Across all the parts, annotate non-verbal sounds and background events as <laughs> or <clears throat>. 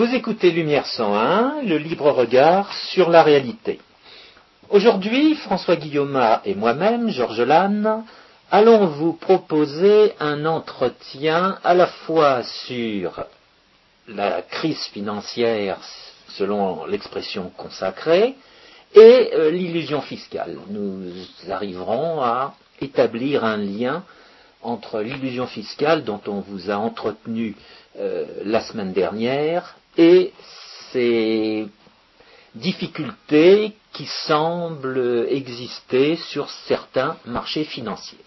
Vous écoutez Lumière 101, le libre regard sur la réalité. Aujourd'hui, François Guillaume et moi-même, Georges Lannes, allons vous proposer un entretien à la fois sur la crise financière, selon l'expression consacrée, et euh, l'illusion fiscale. Nous arriverons à établir un lien entre l'illusion fiscale dont on vous a entretenu euh, la semaine dernière et ces difficultés qui semblent exister sur certains marchés financiers.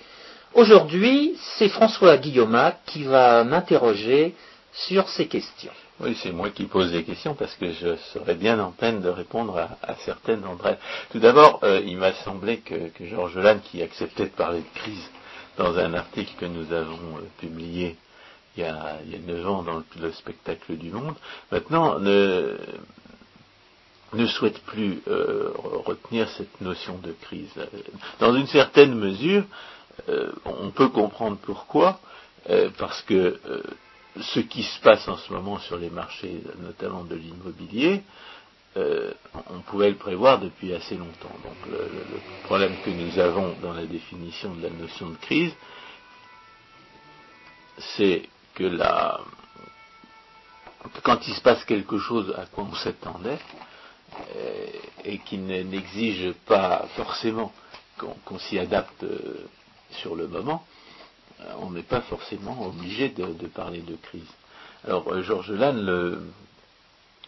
Aujourd'hui, c'est François Guillaume qui va m'interroger sur ces questions. Oui, c'est moi qui pose les questions parce que je serais bien en peine de répondre à, certaines d'entre elles. Tout d'abord, euh, il m'a semblé que, Georges Lannes, qui acceptait de parler de crise dans un article que nous avons euh, publié il y, a, neuf ans dans le, spectacle du monde, maintenant ne, souhaite plus euh, retenir cette notion de crise. Dans une certaine mesure, on peut comprendre pourquoi, parce que ce qui se passe en ce moment sur les marchés, notamment de l'immobilier, euh, on pouvait le prévoir depuis assez longtemps. Donc le, problème que nous avons dans la définition de la notion de crise, c'est que la, quand il se passe quelque chose à quoi on s'attendait, euh, et qui n'exige pas forcément qu'on s'y adapte euh, sur le moment, on n'est pas forcément obligé de, parler de crise. Alors, euh, Georges Lannes,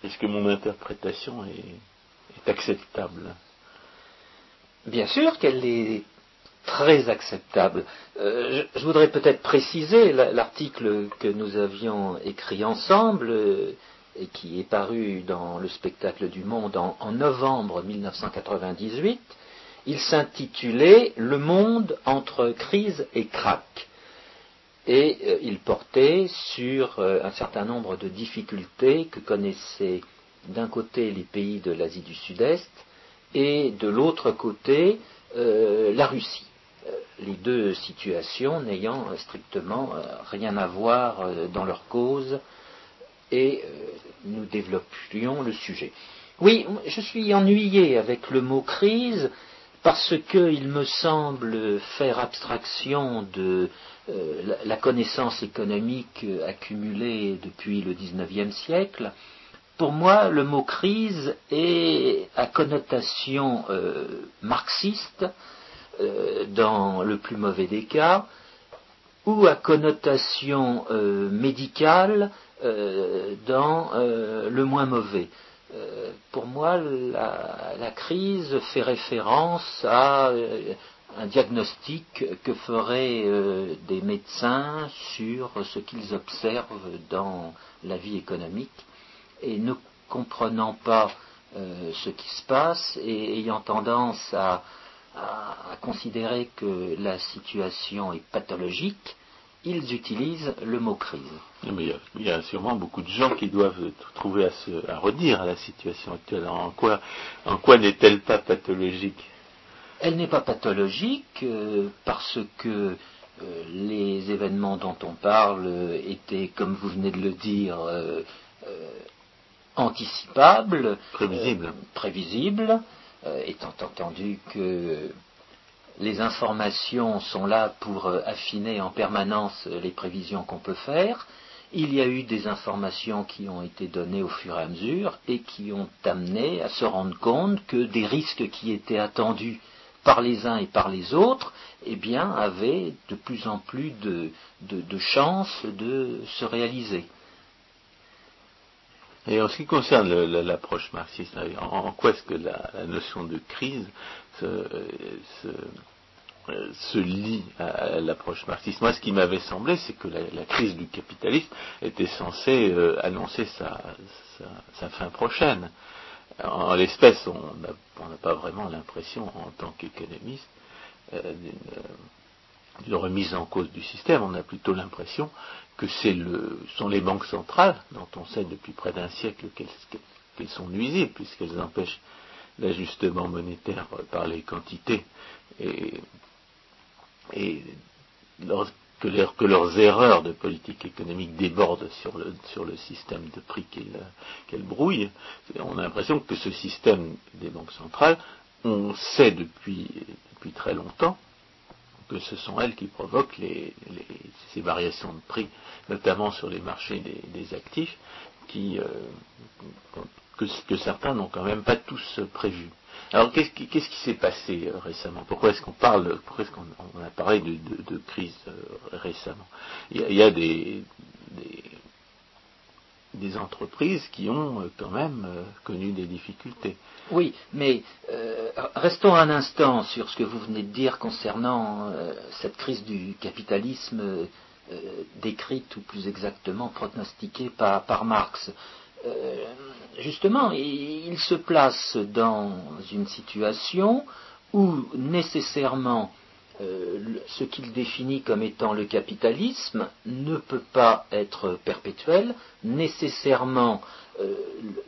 est-ce que mon interprétation est, acceptable? Bien sûr qu'elle est très acceptable. Euh, je, voudrais peut-être préciser l'article que nous avions écrit ensemble euh, et qui est paru dans le spectacle du Monde en novembre 1998. Il s'intitulait Le monde entre crise et crack et euh, il portait sur un certain nombre de difficultés que connaissaient d'un côté les pays de l'Asie du Sud-Est et de l'autre côté la Russie. Les deux situations n'ayant strictement rien à voir dans leur cause et nous développions le sujet. Oui, je suis ennuyé avec le mot crise parce qu'il me semble faire abstraction de euh, la, connaissance économique euh, accumulée depuis le XIXe siècle, pour moi, le mot crise est à connotation euh, marxiste, dans le plus mauvais des cas, ou à connotation médicale dans le moins mauvais. pour moi, la, crise fait référence à un diagnostic que feraient euh, des médecins sur ce qu'ils observent dans la vie économique et ne comprenant pas euh, ce qui se passe et ayant tendance à, considérer que la situation est pathologique, ils utilisent le mot crise. Mais il y, a, sûrement beaucoup de gens qui doivent trouver à, à redire à la situation actuelle. En quoi, en quoi n'est-elle pas pathologique? Elle n'est pas pathologique euh, parce que euh, les événements dont on parle étaient, comme vous venez de le dire, euh, anticipables, prévisibles, prévisibles étant entendu que les informations sont là pour affiner en permanence les prévisions qu'on peut faire. Il y a eu des informations qui ont été données au fur et à mesure et qui ont amené à se rendre compte que des risques qui étaient attendus par les uns et par les autres, eh avait de plus en plus de, chances de se réaliser. Et en ce qui concerne l'approche marxiste, en, quoi est-ce que la, notion de crise se, lie à, l'approche marxiste? Moi, ce qui m'avait semblé, c'est que la, crise du capitalisme était censée euh, annoncer sa, fin prochaine. En l'espèce, on n'a pas vraiment l'impression, en tant qu'économiste, euh, euh, d'une remise en cause du système. On a plutôt l'impression que ce sont les banques centrales, dont on sait depuis près d'un siècle qu'elles sont nuisibles, puisqu'elles empêchent l'ajustement monétaire par les quantités. Et, que, leurs erreurs de politique économique débordent sur le, système de prix qu'elles brouillent. On a l'impression que ce système des banques centrales, on sait depuis très longtemps que ce sont elles qui provoquent ces variations de prix, notamment sur les marchés des, actifs, qui, euh, que, certains n'ont quand même pas tous prévu. Alors qu'est-ce qui s'est passé euh, récemment? Pourquoi est-ce qu'on parle Pourquoi est-ce qu'on a parlé de, crise euh, récemment? Il y, a, des, entreprises qui ont euh, quand même connu des difficultés. Oui, mais restons un instant sur ce que vous venez de dire concernant cette crise du capitalisme décrite ou plus exactement pronostiquée par Marx. Euh, justement, il se place dans une situation où nécessairement euh, ce qu'il définit comme étant le capitalisme ne peut pas être perpétuel, nécessairement euh,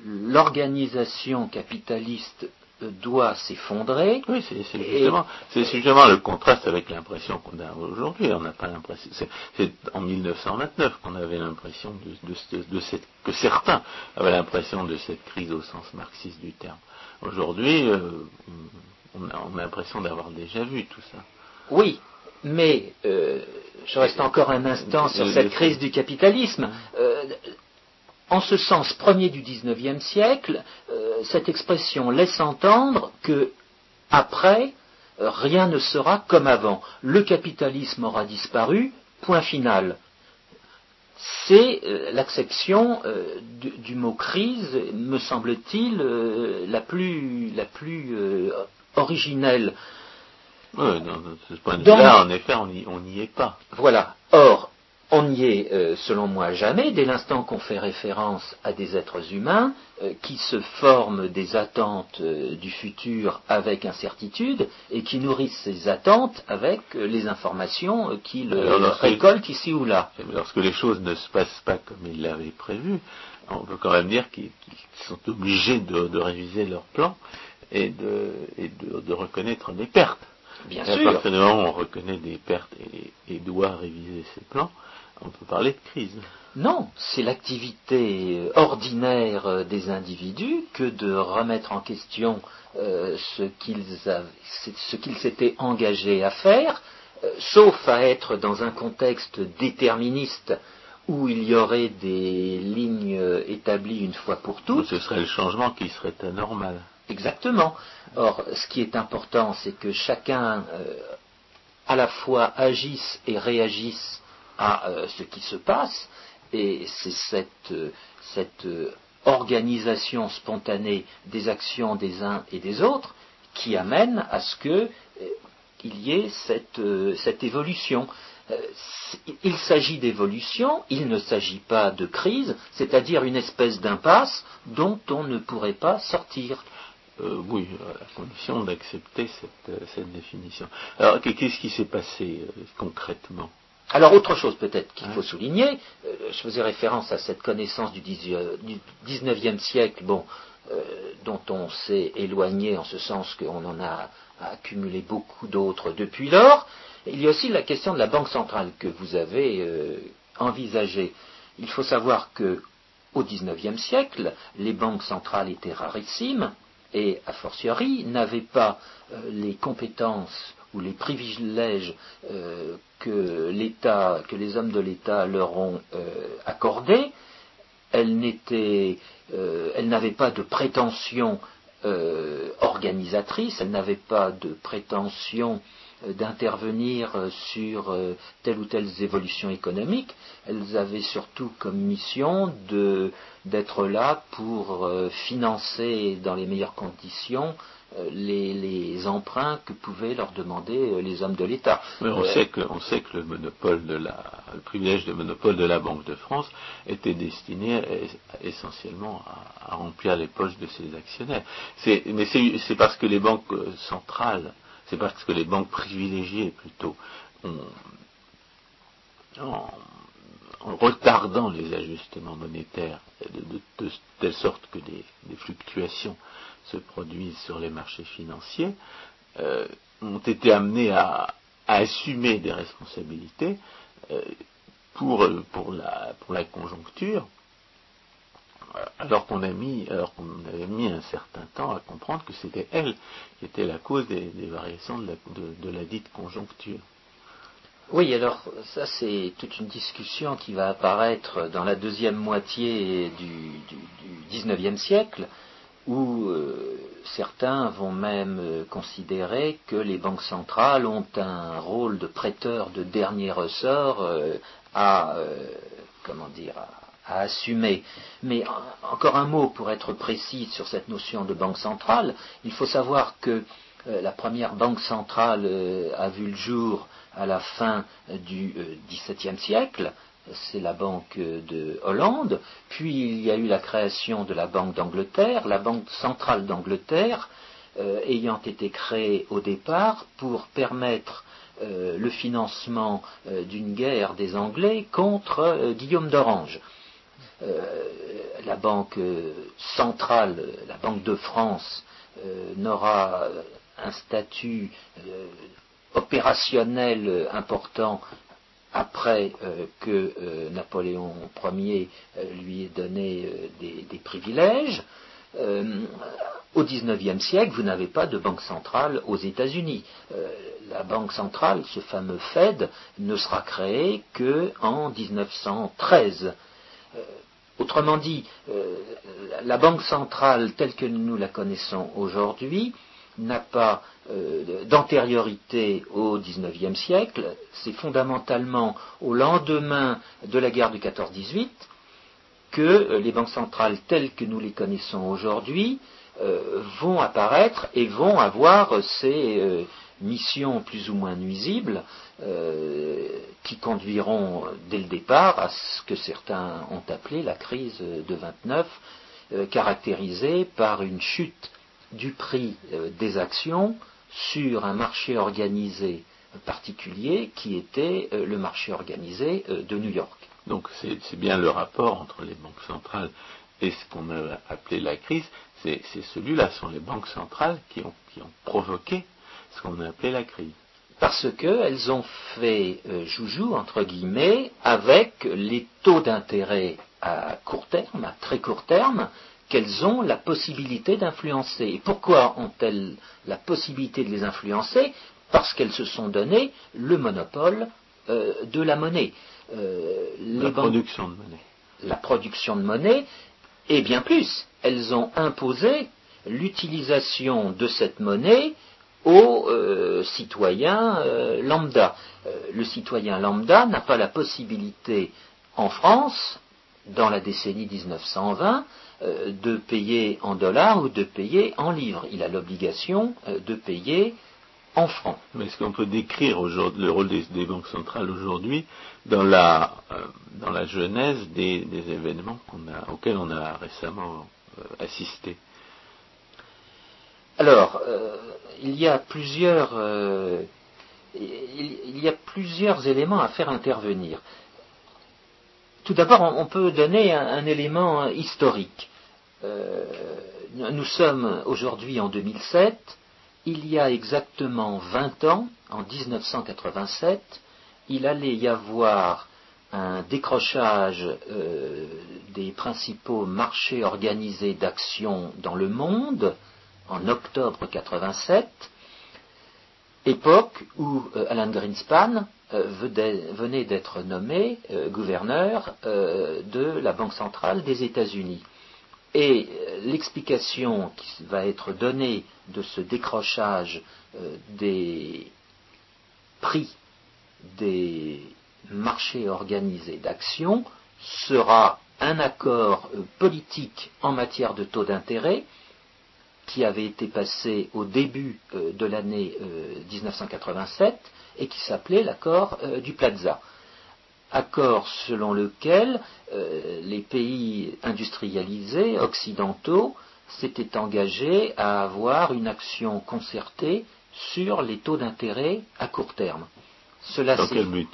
l'organisation capitaliste doit s'effondrer. Oui, c'est justement, le contraste avec l'impression qu'on a aujourd'hui. On n'a pas l'impression. C'est en 1929 qu'on avait l'impression de, cette, que certains avaient l'impression de cette crise au sens marxiste du terme. Aujourd'hui, euh, on a, l'impression d'avoir déjà vu tout ça. Oui, mais euh, je reste encore un instant sur cette crise du capitalisme. Euh, en ce sens premier du XIXe siècle, euh, cette expression laisse entendre que après, rien ne sera comme avant. Le capitalisme aura disparu, point final. C'est euh, l'acception du, mot crise, me semble-t-il, la plus, la plus originelle. Oui, dans ce point de vue-là, en effet, on n'y est pas. Voilà. Or, on n'y est, euh, selon moi, jamais, dès l'instant qu'on fait référence à des êtres humains euh, qui se forment des attentes euh, du futur avec incertitude et qui nourrissent ces attentes avec les informations qu'ils récoltent ici ou là. Lorsque les choses ne se passent pas comme ils l'avaient prévu, on peut quand même dire qu'ils sont obligés de, réviser leur plan et de, reconnaître des pertes. Bien sûr. À partir du moment où on reconnaît des pertes et doit réviser ses plans, on peut parler de crise. Non, c'est l'activité euh, ordinaire euh, des individus que de remettre en question euh, ce qu'ils s'étaient engagés à faire, sauf à être dans un contexte déterministe où il y aurait des lignes établies une fois pour toutes. Ce serait le changement qui serait anormal. Exactement. Or, ce qui est important, c'est que chacun à la fois agisse et réagisse à euh, ce qui se passe, et c'est cette, euh, euh, organisation spontanée des actions des uns et des autres qui amène à ce qu'il y ait cette évolution. Il s'agit d'évolution, il ne s'agit pas de crise, c'est-à-dire une espèce d'impasse dont on ne pourrait pas sortir. Oui, à la condition d'accepter cette, cette, définition. Alors, qu'est-ce qui s'est passé concrètement? Alors autre chose peut-être qu'il faut souligner, euh, je faisais référence à cette connaissance du, XIXe siècle, bon, euh, dont on s'est éloigné en ce sens qu'on en a accumulé beaucoup d'autres depuis lors. Il y a aussi la question de la banque centrale que vous avez euh, envisagée. Il faut savoir que au XIXe siècle, les banques centrales étaient rarissimes et, a fortiori, n'avaient pas les compétences ou les privilèges euh, que l'État, que les hommes de l'État leur ont euh, accordés, elles euh, n'avaient pas de prétention organisatrice, elles n'avaient pas de prétention d'intervenir sur telle ou telle évolution économique, elles avaient surtout comme mission d'être là pour financer dans les meilleures conditions euh, les, emprunts que pouvaient leur demander euh, les hommes de l'État. On, euh, sait que, sait que le monopole de la, le privilège de monopole de la Banque de France était destiné essentiellement à, remplir les poches de ses actionnaires. mais c'est parce que les banques centrales, c'est parce que les banques privilégiées plutôt, en, retardant les ajustements monétaires de, telle sorte que des fluctuations se produisent sur les marchés financiers euh, ont été amenés à, assumer des responsabilités la, pour la conjoncture, alors qu'on a mis, alors qu'on avait mis un certain temps à comprendre que c'était elle qui était la cause des, variations de la, dite conjoncture. Oui, alors ça c'est toute une discussion qui va apparaître dans la deuxième moitié du, XIXe siècle, où euh, certains vont même euh, considérer que les banques centrales ont un rôle de prêteur de dernier ressort euh, à, comment dire, assumer. Mais encore un mot pour être précis sur cette notion de banque centrale. Il faut savoir que euh, la première banque centrale euh, a vu le jour à la fin du XVIIe euh, siècle. C'est la banque de Hollande. Puis il y a eu la création de la Banque d'Angleterre, la Banque centrale d'Angleterre, ayant été créée au départ pour permettre le financement d'une guerre des Anglais contre Guillaume d'Orange. Euh, la Banque centrale, la Banque de France, euh, n'aura un statut euh, opérationnel important après que Napoléon Ier lui ait donné des, privilèges. au XIXe siècle, vous n'avez pas de banque centrale aux États-Unis. la banque centrale, ce fameux Fed, ne sera créé qu'en 1913. Autrement dit, euh, la Banque centrale telle que nous la connaissons aujourd'hui n'a pas euh, d'antériorité au XIXe siècle. C'est fondamentalement au lendemain de la guerre du 14-18 que euh, les banques centrales telles que nous les connaissons aujourd'hui vont apparaître et vont avoir ces missions plus ou moins nuisibles euh, qui conduiront dès le départ à ce que certains ont appelé la crise de 29, euh, caractérisée par une chute du prix euh, des actions sur un marché organisé particulier qui était le marché organisé de New York. Donc c'est bien le rapport entre les banques centrales et ce qu'on a appelé la crise, c'est celui-là, ce sont les banques centrales qui ont provoqué ce qu'on a appelé la crise. Parce qu'elles ont fait euh, joujou, entre guillemets, avec les taux d'intérêt à court terme, à très court terme, qu'elles ont la possibilité d'influencer. Et pourquoi ont-elles la possibilité de les influencer? Parce qu'elles se sont donné le monopole euh, de la monnaie. Euh, la production de monnaie. La production de monnaie, et bien plus, elles ont imposé l'utilisation de cette monnaie au euh, citoyen euh, lambda. Euh, le citoyen lambda n'a pas la possibilité en France, dans la décennie 1920, de payer en dollars ou de payer en livres. Il a l'obligation de payer en francs. Mais est-ce qu'on peut décrire le rôle des, banques centrales aujourd'hui dans la, dans la genèse des, événements auxquels on a récemment assisté? Alors, euh, il y a plusieurs euh, il, y a plusieurs éléments à faire intervenir. Tout d'abord, on, peut donner un, élément historique. Euh, nous sommes aujourd'hui en 2007. Il y a exactement 20 ans, en 1987, il allait y avoir un décrochage des principaux marchés organisés d'actions dans le monde, en octobre 87, époque où euh, Alan Greenspan euh, venait d'être nommé euh, gouverneur de la Banque centrale des États-Unis. Et l'explication qui va être donnée de ce décrochage des prix des marchés organisés d'actions sera un accord politique en matière de taux d'intérêt qui avait été passé au début euh, de l'année 1987 euh, et qui s'appelait l'accord euh, du Plaza. Accord selon lequel les pays industrialisés occidentaux s'étaient engagés à avoir une action concertée sur les taux d'intérêt à court terme. dans quel but?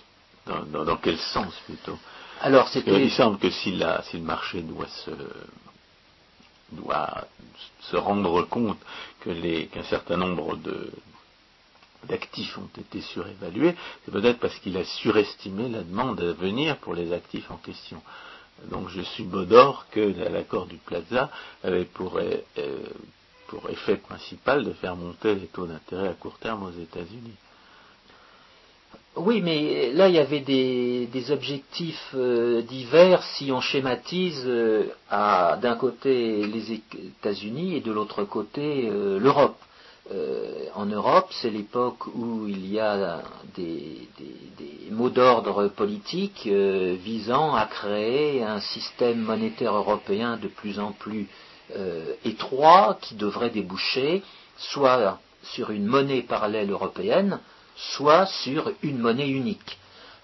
Dans, quel sens plutôt? Alors, Il semble que si, si le marché doit se doit se rendre compte qu'un certain nombre d'actifs ont été surévalués, c'est peut-être parce qu'il a surestimé la demande à venir pour les actifs en question. Donc je suis d'or que l'accord du Plaza avait pour, euh, pour effet principal de faire monter les taux d'intérêt à court terme aux États-Unis. Oui, mais là, il y avait des, objectifs euh, divers si on schématise euh, d'un côté les États-Unis et de l'autre côté euh, l'Europe. en Europe, c'est l'époque où il y a des, des mots d'ordre politiques visant à créer un système monétaire européen de plus en plus étroit qui devrait déboucher soit sur une monnaie parallèle européenne, soit sur une monnaie unique.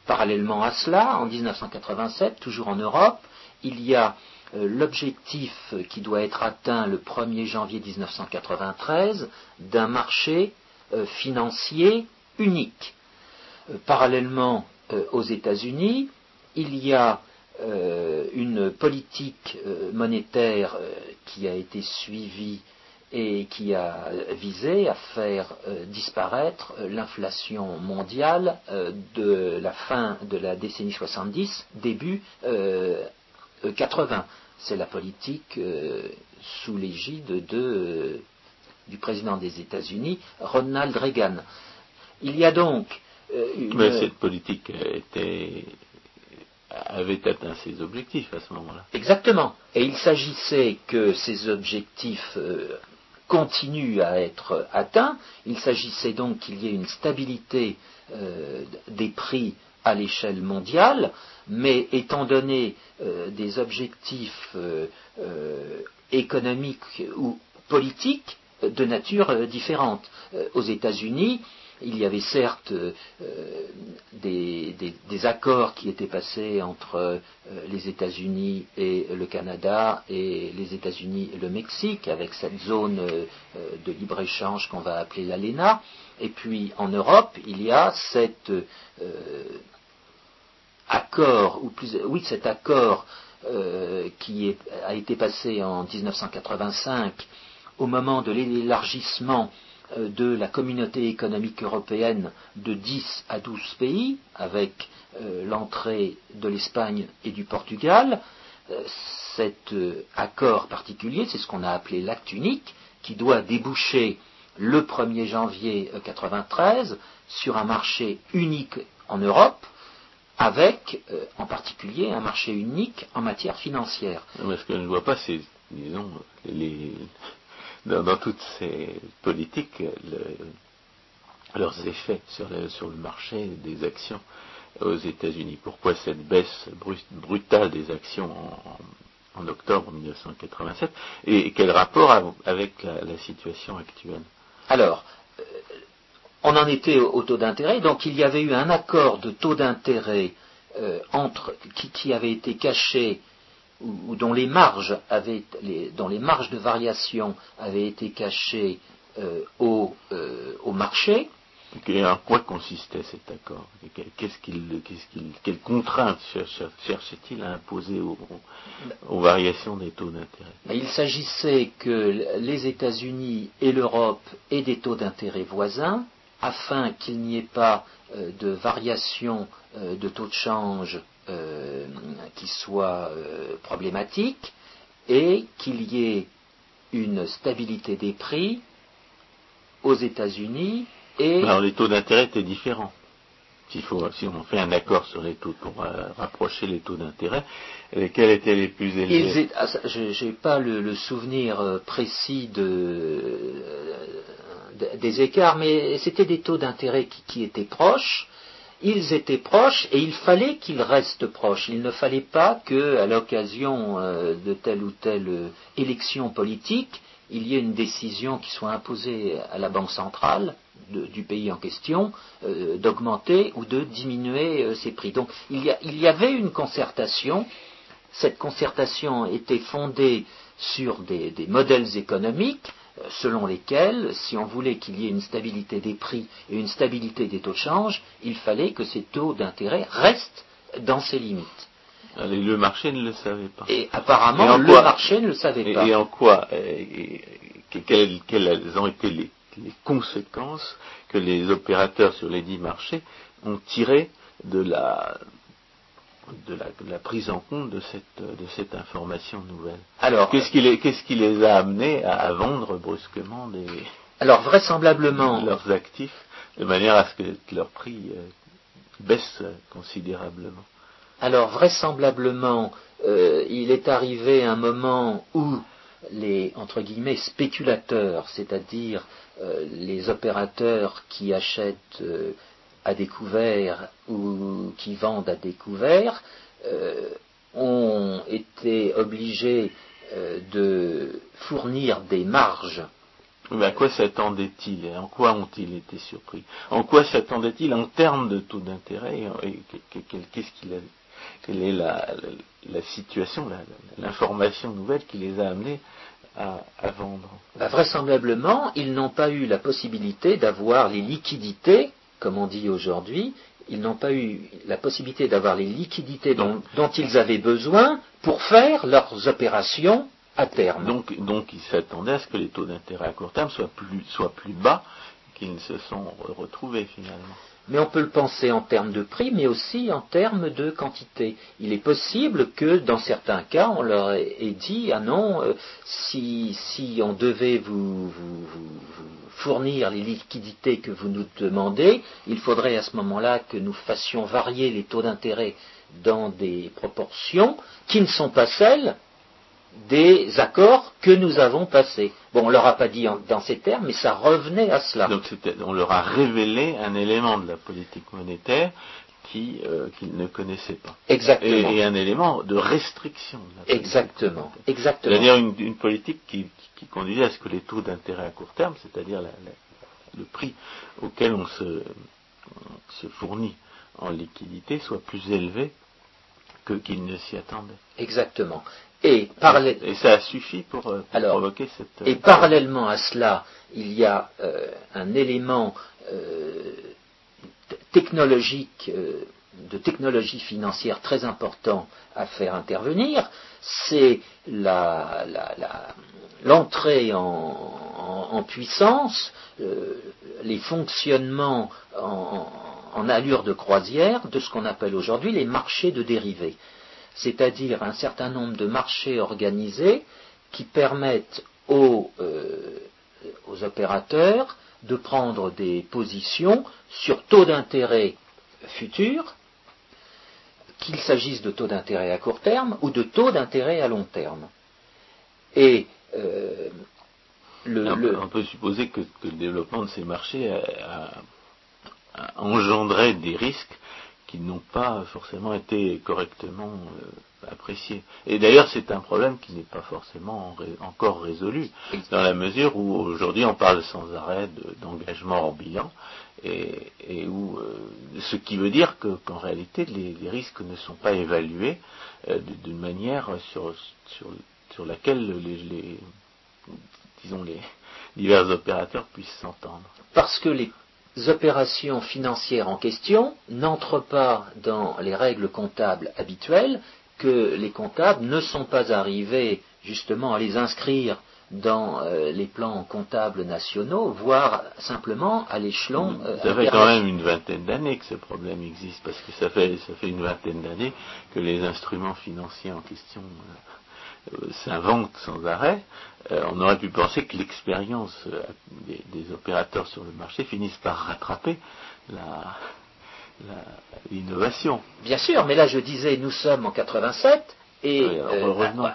Parallèlement à cela, en 1987, toujours en Europe, il y a euh, l'objectif qui doit être atteint le 1er janvier 1993 d'un marché euh, financier unique. Euh, parallèlement aux États-Unis, il y a une politique monétaire qui a été suivie et qui a visé à faire euh, disparaître euh, l'inflation mondiale euh, de la fin de la décennie 70, début 80. C'est la politique sous l'égide du président des États-Unis, Ronald Reagan. Il y a donc une... Mais cette politique avait atteint ses objectifs à ce moment-là. Exactement. Et il s'agissait que ces objectifs continue à être atteint. Il s'agissait donc qu'il y ait une stabilité euh, des prix à l'échelle mondiale, mais étant donné euh, des objectifs euh, économiques ou politiques de nature différente. aux États-Unis, il y avait certes euh, des, accords qui étaient passés entre euh, les États-Unis et le Canada et les États-Unis et le Mexique, avec cette zone euh, de libre-échange qu'on va appeler l'ALENA. Et puis en Europe, il y a cet accord, ou plus, oui, cet accord qui a été passé en 1985 au moment de l'élargissement de la communauté économique européenne de 10 à 12 pays, avec euh, l'entrée de l'Espagne et du Portugal. Euh, cet accord particulier, c'est ce qu'on a appelé l'acte unique, qui doit déboucher le 1er janvier 1993 sur un marché unique en Europe, avec en particulier un marché unique en matière financière. Mais ce que ne pas, c'est, disons, les, dans, toutes ces politiques leurs effets sur le, marché des actions aux États-Unis. Pourquoi cette baisse brutale des actions en, octobre 1987 et quel rapport avec la, situation actuelle? Alors, euh, on en était au, taux d'intérêt, donc il y avait eu un accord de taux d'intérêt euh, entre qui, avait été caché ou, dont les marges avaient, dont les marges de variation avaient été cachées euh, au, euh, au, marché. Et en quoi consistait cet accord? Qu'est-ce qu'il, Quelles contraintes cherchait-il à imposer aux, aux, variations des taux d'intérêt? ben, Il s'agissait que les États-Unis et l'Europe aient des taux d'intérêt voisins, afin qu'il n'y ait pas euh, de variation de taux de change euh, qui soit euh, problématique et qu'il y ait une stabilité des prix aux États-Unis et. Alors les taux d'intérêt étaient différents. si on fait un accord sur les taux pour euh, rapprocher les taux d'intérêt, lesquels étaient les plus élevés? Ah, Je n'ai pas le, souvenir précis des écarts, mais c'était des taux d'intérêt qui, étaient proches ils étaient proches et il fallait qu'ils restent proches. Il ne fallait pas que, à l'occasion euh, de telle ou telle euh, élection politique, il y ait une décision qui soit imposée à la Banque centrale du pays en question euh, d'augmenter ou de diminuer ses prix. Donc il y, avait une concertation. Cette concertation était fondée sur des modèles économiques selon lesquels, si on voulait qu'il y ait une stabilité des prix et une stabilité des taux de change, il fallait que ces taux d'intérêt restent dans ces limites. le marché ne le savait pas. Et apparemment, le marché ne le savait pas. Et en quoi euh, quelles, ont été les, conséquences que les opérateurs sur les dix marchés ont tiré de la, de la, prise en compte de cette, de cette information nouvelle. Alors, qu'est-ce qui, les, qu'est-ce qui les a amenés à, vendre brusquement des, alors vraisemblablement leurs actifs de manière à ce que leur prix euh, baisse considérablement? Alors vraisemblablement, euh, il est arrivé un moment où les entre guillemets spéculateurs, c'est-à-dire euh, les opérateurs qui achètent à découvert ou qui vendent à découvert, ont été obligés de fournir des marges. Mais à quoi s'attendaient-ils et en quoi ont-ils été surpris? En quoi s'attendaient-ils en termes de taux d'intérêt Qu'est-ce qu'il quelle est la, situation, l'information nouvelle qui les a amenés à, vendre? Bah, Vraisemblablement, ils n'ont pas eu la possibilité d'avoir les liquidités, comme on dit aujourd'hui, ils n'ont pas eu la possibilité d'avoir les liquidités dont ils avaient besoin pour faire leurs opérations terme. Donc, donc ils s'attendaient à ce que les taux d'intérêt à court terme soient plus, soient plus bas qu'ils ne se sont retrouvés finalement. Mais on peut le penser en termes de prix, mais aussi en termes de quantité. Il est possible que dans certains cas, on leur ait dit ah non, euh, si, si, on devait vous, vous, fournir les liquidités que vous nous demandez, il faudrait à ce moment-là que nous fassions varier les taux d'intérêt dans des proportions qui ne sont pas celles des accords que nous avons passés. Bon, on ne leur a pas dit dans ces termes, mais ça revenait à cela. Donc on leur a révélé un élément de la politique monétaire euh, qu'ils ne connaissaient pas. Exactement. Et, un élément de restriction. De Exactement. Exactement. C'est-à-dire une, politique qui, conduisait à ce que les taux d'intérêt à court terme, c'est-à-dire le prix auquel on se, se fournit en liquidité, soient plus élevés que qu'ils ne s'y attendaient. Exactement. Et, ça a suffi pour, euh, provoquer cette. Et parallèlement à cela, il y a euh, un élément euh, technologique, de technologie financière très important à faire intervenir, c'est l'entrée en, puissance, les fonctionnements en allure de croisière de ce qu'on appelle aujourd'hui les marchés de dérivés. C'est-à-dire un certain nombre de marchés organisés qui permettent aux, euh, opérateurs de prendre des positions sur taux d'intérêt futurs, qu'il s'agisse de taux d'intérêt à court terme ou de taux d'intérêt à long terme. Et euh, on, peut, supposer que, le développement de ces marchés a engendré des risques qui n'ont pas forcément été correctement euh, appréciés. Et d'ailleurs, c'est un problème qui n'est pas forcément encore résolu, dans la mesure où aujourd'hui on parle sans arrêt d'engagement hors bilan, et, où, euh, ce qui veut dire qu'en réalité, les, risques ne sont pas évalués euh, d'une manière sur, sur, laquelle les, disons les divers opérateurs puissent s'entendre. Parce que les opérations financières en question n'entrent pas dans les règles comptables habituelles, que les comptables ne sont pas arrivés justement à les inscrire dans euh, les plans comptables nationaux, voire simplement à l'échelon. Euh, ça fait quand même une vingtaine d'années que ce problème existe, parce que ça fait, ça fait une vingtaine d'années que les instruments financiers en question euh, euh, s'inventent sans arrêt, on aurait pu penser que l'expérience des, opérateurs sur le marché finisse par rattraper l'innovation. Bien sûr, mais là je disais nous sommes en 87 et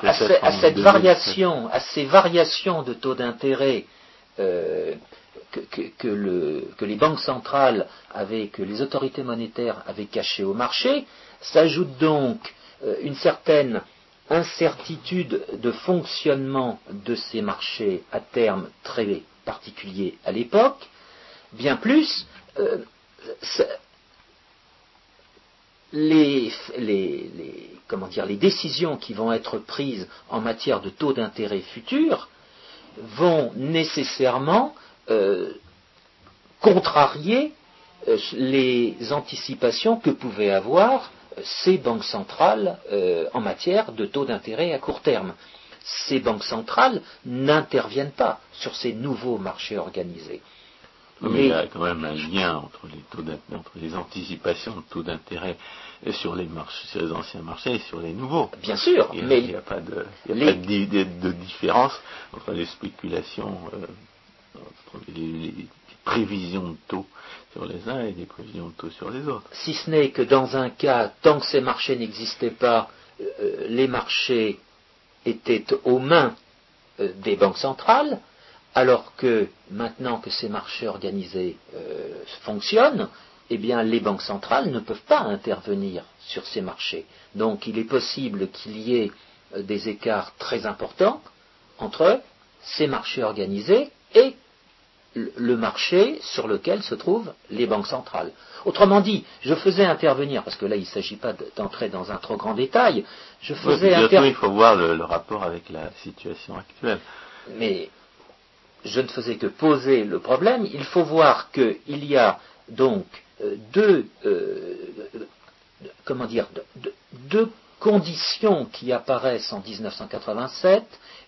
à, cette variation, à ces variations de taux d'intérêt que, que, les banques centrales avaient, que les autorités monétaires avaient cachées au marché, s'ajoute donc une certaine incertitude de fonctionnement de ces marchés à terme très particulier à l'époque, bien plus, euh, les, comment dire, les décisions qui vont être prises en matière de taux d'intérêt futurs vont nécessairement euh, contrarier euh, les anticipations que pouvaient avoir ces banques centrales euh, en matière de taux d'intérêt à court terme. Ces banques centrales n'interviennent pas sur ces nouveaux marchés organisés. Mais il y a quand même un lien entre les taux entre les anticipations de taux d'intérêt sur les marchés, sur les anciens marchés et sur les nouveaux. Bien sûr, il mais il n'y a pas, de, il y a pas de, de, différence entre les spéculations, euh, entre les, les, prévisions de taux sur les uns et les prévisions de taux sur les autres. Si ce n'est que dans un cas, tant que ces marchés n'existaient pas, euh, les marchés étaient aux mains euh, des banques centrales, alors que maintenant que ces marchés organisés euh, fonctionnent, eh bien les banques centrales ne peuvent pas intervenir sur ces marchés. Donc il est possible qu'il y ait euh, des écarts très importants entre ces marchés organisés et le marché sur lequel se trouvent les banques centrales. Autrement dit, je faisais intervenir, parce que là il ne s'agit pas d'entrer dans un trop grand détail, je faisais intervenir. Il faut voir le, le, rapport avec la situation actuelle. Mais je ne faisais que poser le problème. Il faut voir qu'il y a donc euh, deux, euh, comment dire, deux conditions qui apparaissent en 1987,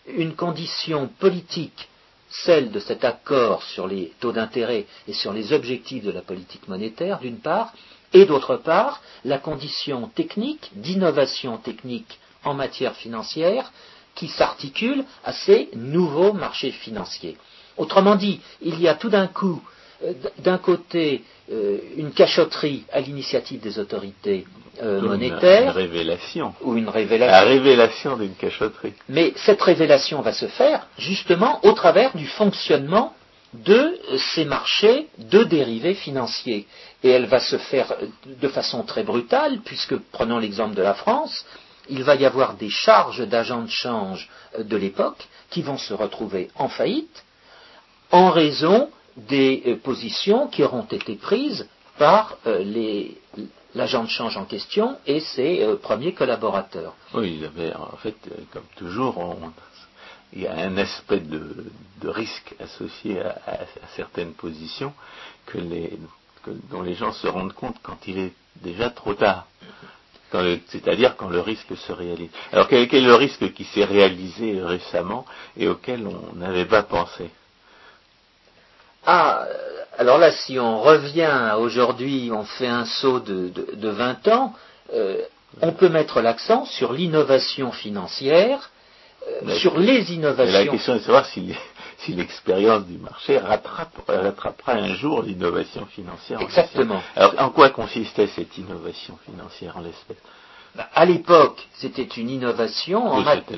une condition politique, celle de cet accord sur les taux d'intérêt et sur les objectifs de la politique monétaire, d'une part, et d'autre part, la condition technique, d'innovation technique en matière financière, qui s'articule à ces nouveaux marchés financiers. Autrement dit, il y a tout d'un coup, euh, d'un côté, euh, une cachotterie à l'initiative des autorités euh, monétaires. Une révélation. Ou une révélation. La révélation d'une cachotterie. Mais cette révélation va se faire justement au travers du fonctionnement de ces marchés de dérivés financiers. Et elle va se faire de façon très brutale, puisque, prenons l'exemple de la France, il va y avoir des charges d'agents de change de l'époque qui vont se retrouver en faillite en raison des euh, positions qui auront été prises par euh, l'agent de change en question et ses euh, premiers collaborateurs. Oui, en fait, comme toujours, il y a un aspect de, risque associé à, certaines positions les, dont les gens se rendent compte quand il est déjà trop tard c'est-à-dire quand le risque se réalise. Alors quel, est le risque qui s'est réalisé récemment et auquel on n'avait pas pensé? Ah, alors là, si on revient aujourd'hui, on fait un saut de, de, 20 ans, euh, on peut mettre l'accent sur l'innovation financière, euh, sur les innovations. La question est de savoir si si l'expérience du marché rattrapera un jour l'innovation financière. Exactement. Alors, en quoi consistait cette innovation financière en l'espèce bah, à l'époque, c'était une innovation. En c'était,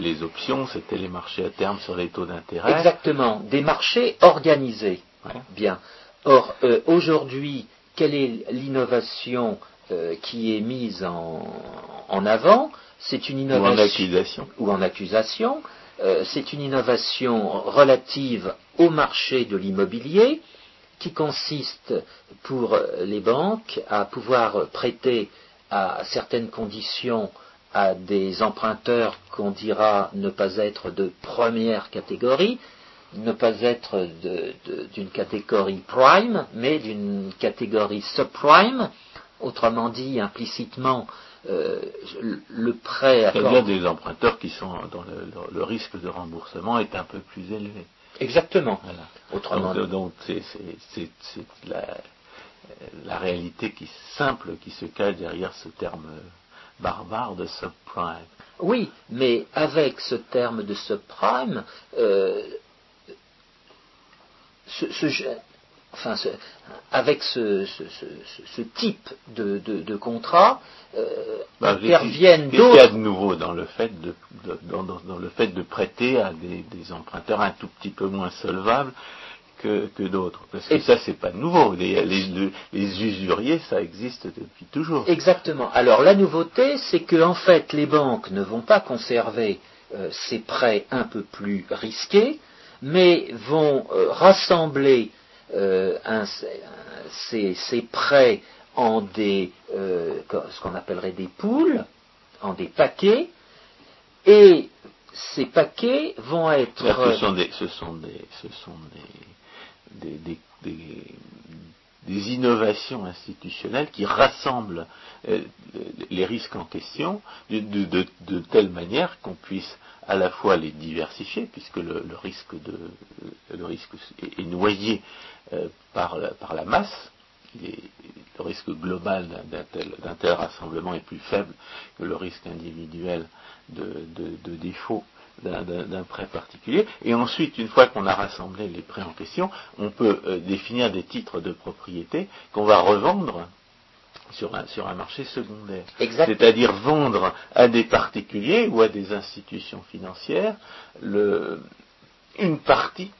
les, options, c'était les marchés à terme sur les taux d'intérêt. Exactement, des marchés organisés. Bien. Or, euh, aujourd'hui, quelle est l'innovation euh, qui est mise en, en avant? C'est une innovation. Ou en accusation. Ou en accusation. Euh, c'est une innovation relative au marché de l'immobilier qui consiste pour les banques à pouvoir prêter à certaines conditions à des emprunteurs qu'on dira ne pas être de première catégorie, ne pas être d'une catégorie prime, mais d'une catégorie subprime, autrement dit implicitement euh, le prêt à. Il y a des emprunteurs qui sont dont le, risque de remboursement est un peu plus élevé. Exactement. Autrement donc c'est la, la, réalité qui simple qui se cache derrière ce terme barbare de subprime. Oui, mais avec ce terme de subprime, euh, ce, ce, enfin, avec ce, type de, contrat, euh, bah, interviennent d'autres. Qu'est-ce qu'il y a de nouveau dans le fait de, dans, le fait de prêter à des, emprunteurs un tout petit peu moins solvables que, d'autres? Parce que ça, c'est pas nouveau. Les, les, usuriers, ça existe depuis toujours. Exactement. Alors la nouveauté, c'est que en fait, les banques ne vont pas conserver euh, ces prêts un peu plus risqués, mais vont euh, rassembler euh, ces, prêts en des, euh, ce qu'on appellerait des poules, en des paquets, et ces paquets vont être. Ce sont des, ce sont des, ce sont des, des, innovations institutionnelles qui rassemblent euh, les risques en question de, de telle manière qu'on puisse à la fois les diversifier, puisque le, risque, de, le risque est, noyé euh, par, la, masse, le risque global d'un tel, rassemblement est plus faible que le risque individuel de, de défaut d'un prêt particulier. Et ensuite, une fois qu'on a rassemblé les prêts en question, on peut euh, définir des titres de propriété qu'on va revendre sur un, sur un marché secondaire. C'est-à-dire vendre à des particuliers ou à des institutions financières le, une partie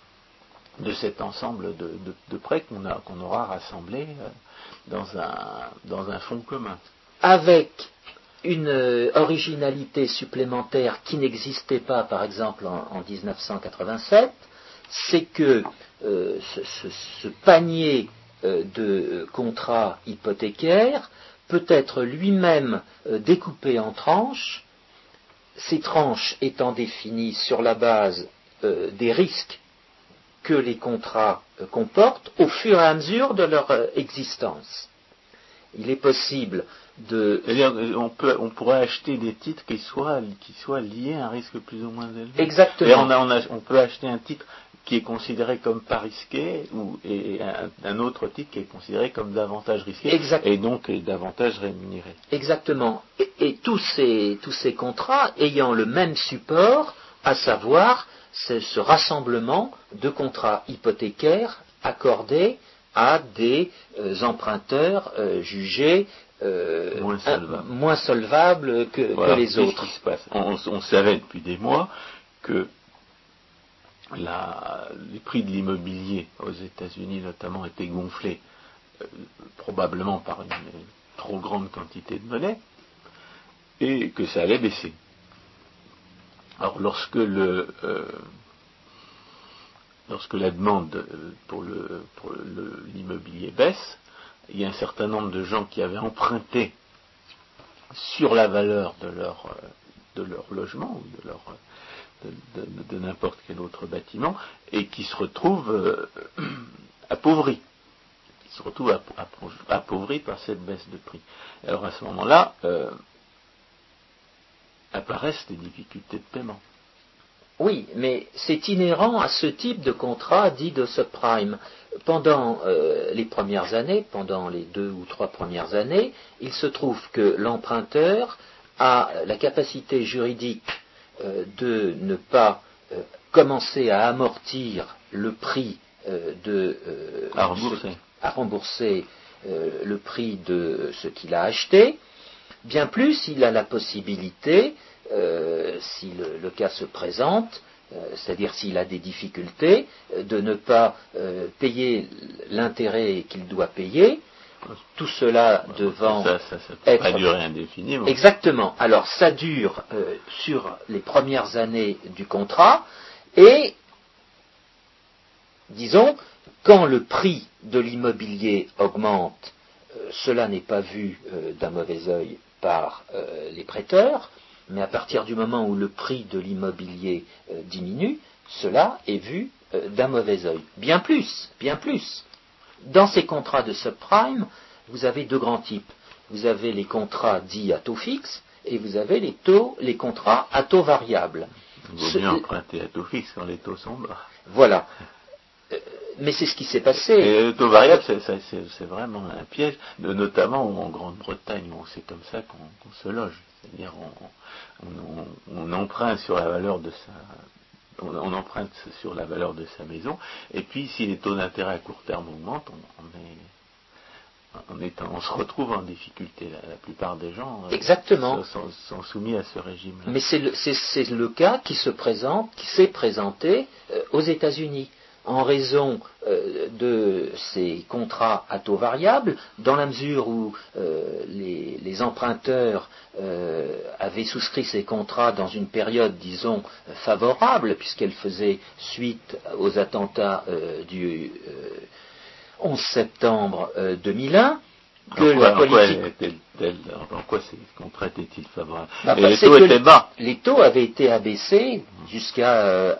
de cet ensemble de, prêts qu'on aura rassemblé euh, dans un, dans un fonds commun. Avec une euh, originalité supplémentaire qui n'existait pas, par exemple, en, 1987, c'est que euh, ce, panier de contrats hypothécaires peut être lui-même découpé en tranches, ces tranches étant définies sur la base des risques que les contrats comportent au fur et à mesure de leur existence. Il est possible de. On, peut, on pourrait acheter des titres qui soient, qui soient liés à un risque plus ou moins élevé. Exactement. on, on, peut acheter un titre qui est considéré comme pas risqué ou, et un, autre titre qui est considéré comme davantage risqué et donc davantage rémunéré. Exactement. Et, tous, ces, tous ces contrats ayant le même support, à savoir ce rassemblement de contrats hypothécaires accordés à des euh, emprunteurs euh, jugés euh, moins, solvables. que, les autres. on, savait depuis des mois que les prix de l'immobilier aux États-Unis notamment étaient gonflés probablement par une, trop grande quantité de monnaie et que ça allait baisser. Alors lorsque le, lorsque la demande euh, pour l'immobilier baisse, il y a un certain nombre de gens qui avaient emprunté sur la valeur de leur, euh, de leur logement ou de leur de, n'importe quel autre bâtiment et qui se retrouvent euh, <clears throat> retrouvent appauvris par cette baisse de prix. Alors à ce moment-là, apparaissent des difficultés de paiement. Oui, mais c'est inhérent à ce type de contrat dit de subprime. Pendant euh, les premières années, pendant les deux ou trois premières années, il se trouve que l'emprunteur a la capacité juridique euh, de ne pas euh, commencer à amortir le prix de à rembourser, à rembourser le prix de ce qu'il a acheté. Bien plus, il a la possibilité euh, si le, cas se présente, euh, c'est-à-dire s'il a des difficultés, euh, de ne pas payer l'intérêt qu'il doit payer, tout cela devant ça, ça, être durer indéfiniment. Exactement. Alors ça dure sur les premières années du contrat et disons quand le prix de l'immobilier augmente, cela n'est pas vu d'un mauvais œil par les prêteurs, mais à partir du moment où le prix de l'immobilier euh, diminue, cela est vu euh, d'un mauvais œil. Bien plus, bien plus. Dans ces contrats de subprime, vous avez deux grands types. Vous avez les contrats dits à taux fixe et vous avez les taux, les contrats à taux variable. Il vaut mieux emprunter à taux fixe quand les taux sont bas. Voilà. Euh, mais c'est ce qui s'est passé. Et le taux variable, c'est vraiment un piège, notamment en Grande-Bretagne, où c'est comme ça qu'on se loge. C'est-à-dire on, emprunte sur la valeur de sa on, emprunte sur la valeur de sa maison, et puis si les taux d'intérêt à court terme augmentent, on, est, on, se retrouve en difficulté. La, plupart des gens euh, Exactement. Sont, soumis à ce régime. -là. Mais c'est le, cas qui se présente, qui s'est présenté euh, aux États-Unis en raison euh, de ces contrats à taux variable, dans la mesure où euh, les, emprunteurs euh, avaient souscrit ces contrats dans une période, disons, favorable, puisqu'elle faisait suite aux attentats du 11 septembre 2001, que la politique... En quoi, ces contrats étaient-ils favorables bah, Les taux étaient bas. Les taux avaient été abaissés jusqu'à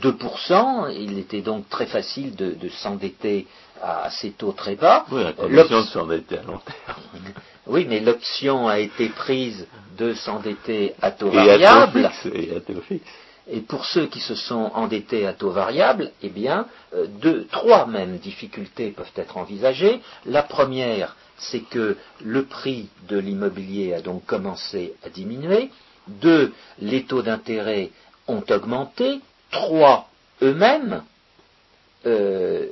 2%, il était donc très facile de, s'endetter à ces taux très bas. Oui, condition de s'endetter à long terme. <laughs> Oui, mais l'option a été prise de s'endetter à taux Et à taux variable. fixe, et à taux fixe. Et pour ceux qui se sont endettés à taux variable, eh bien, euh, deux, trois même difficultés peuvent être envisagées. La première, c'est que le prix de l'immobilier a donc commencé à diminuer. Deux, les taux d'intérêt ont augmenté. Trois, eux-mêmes, euh,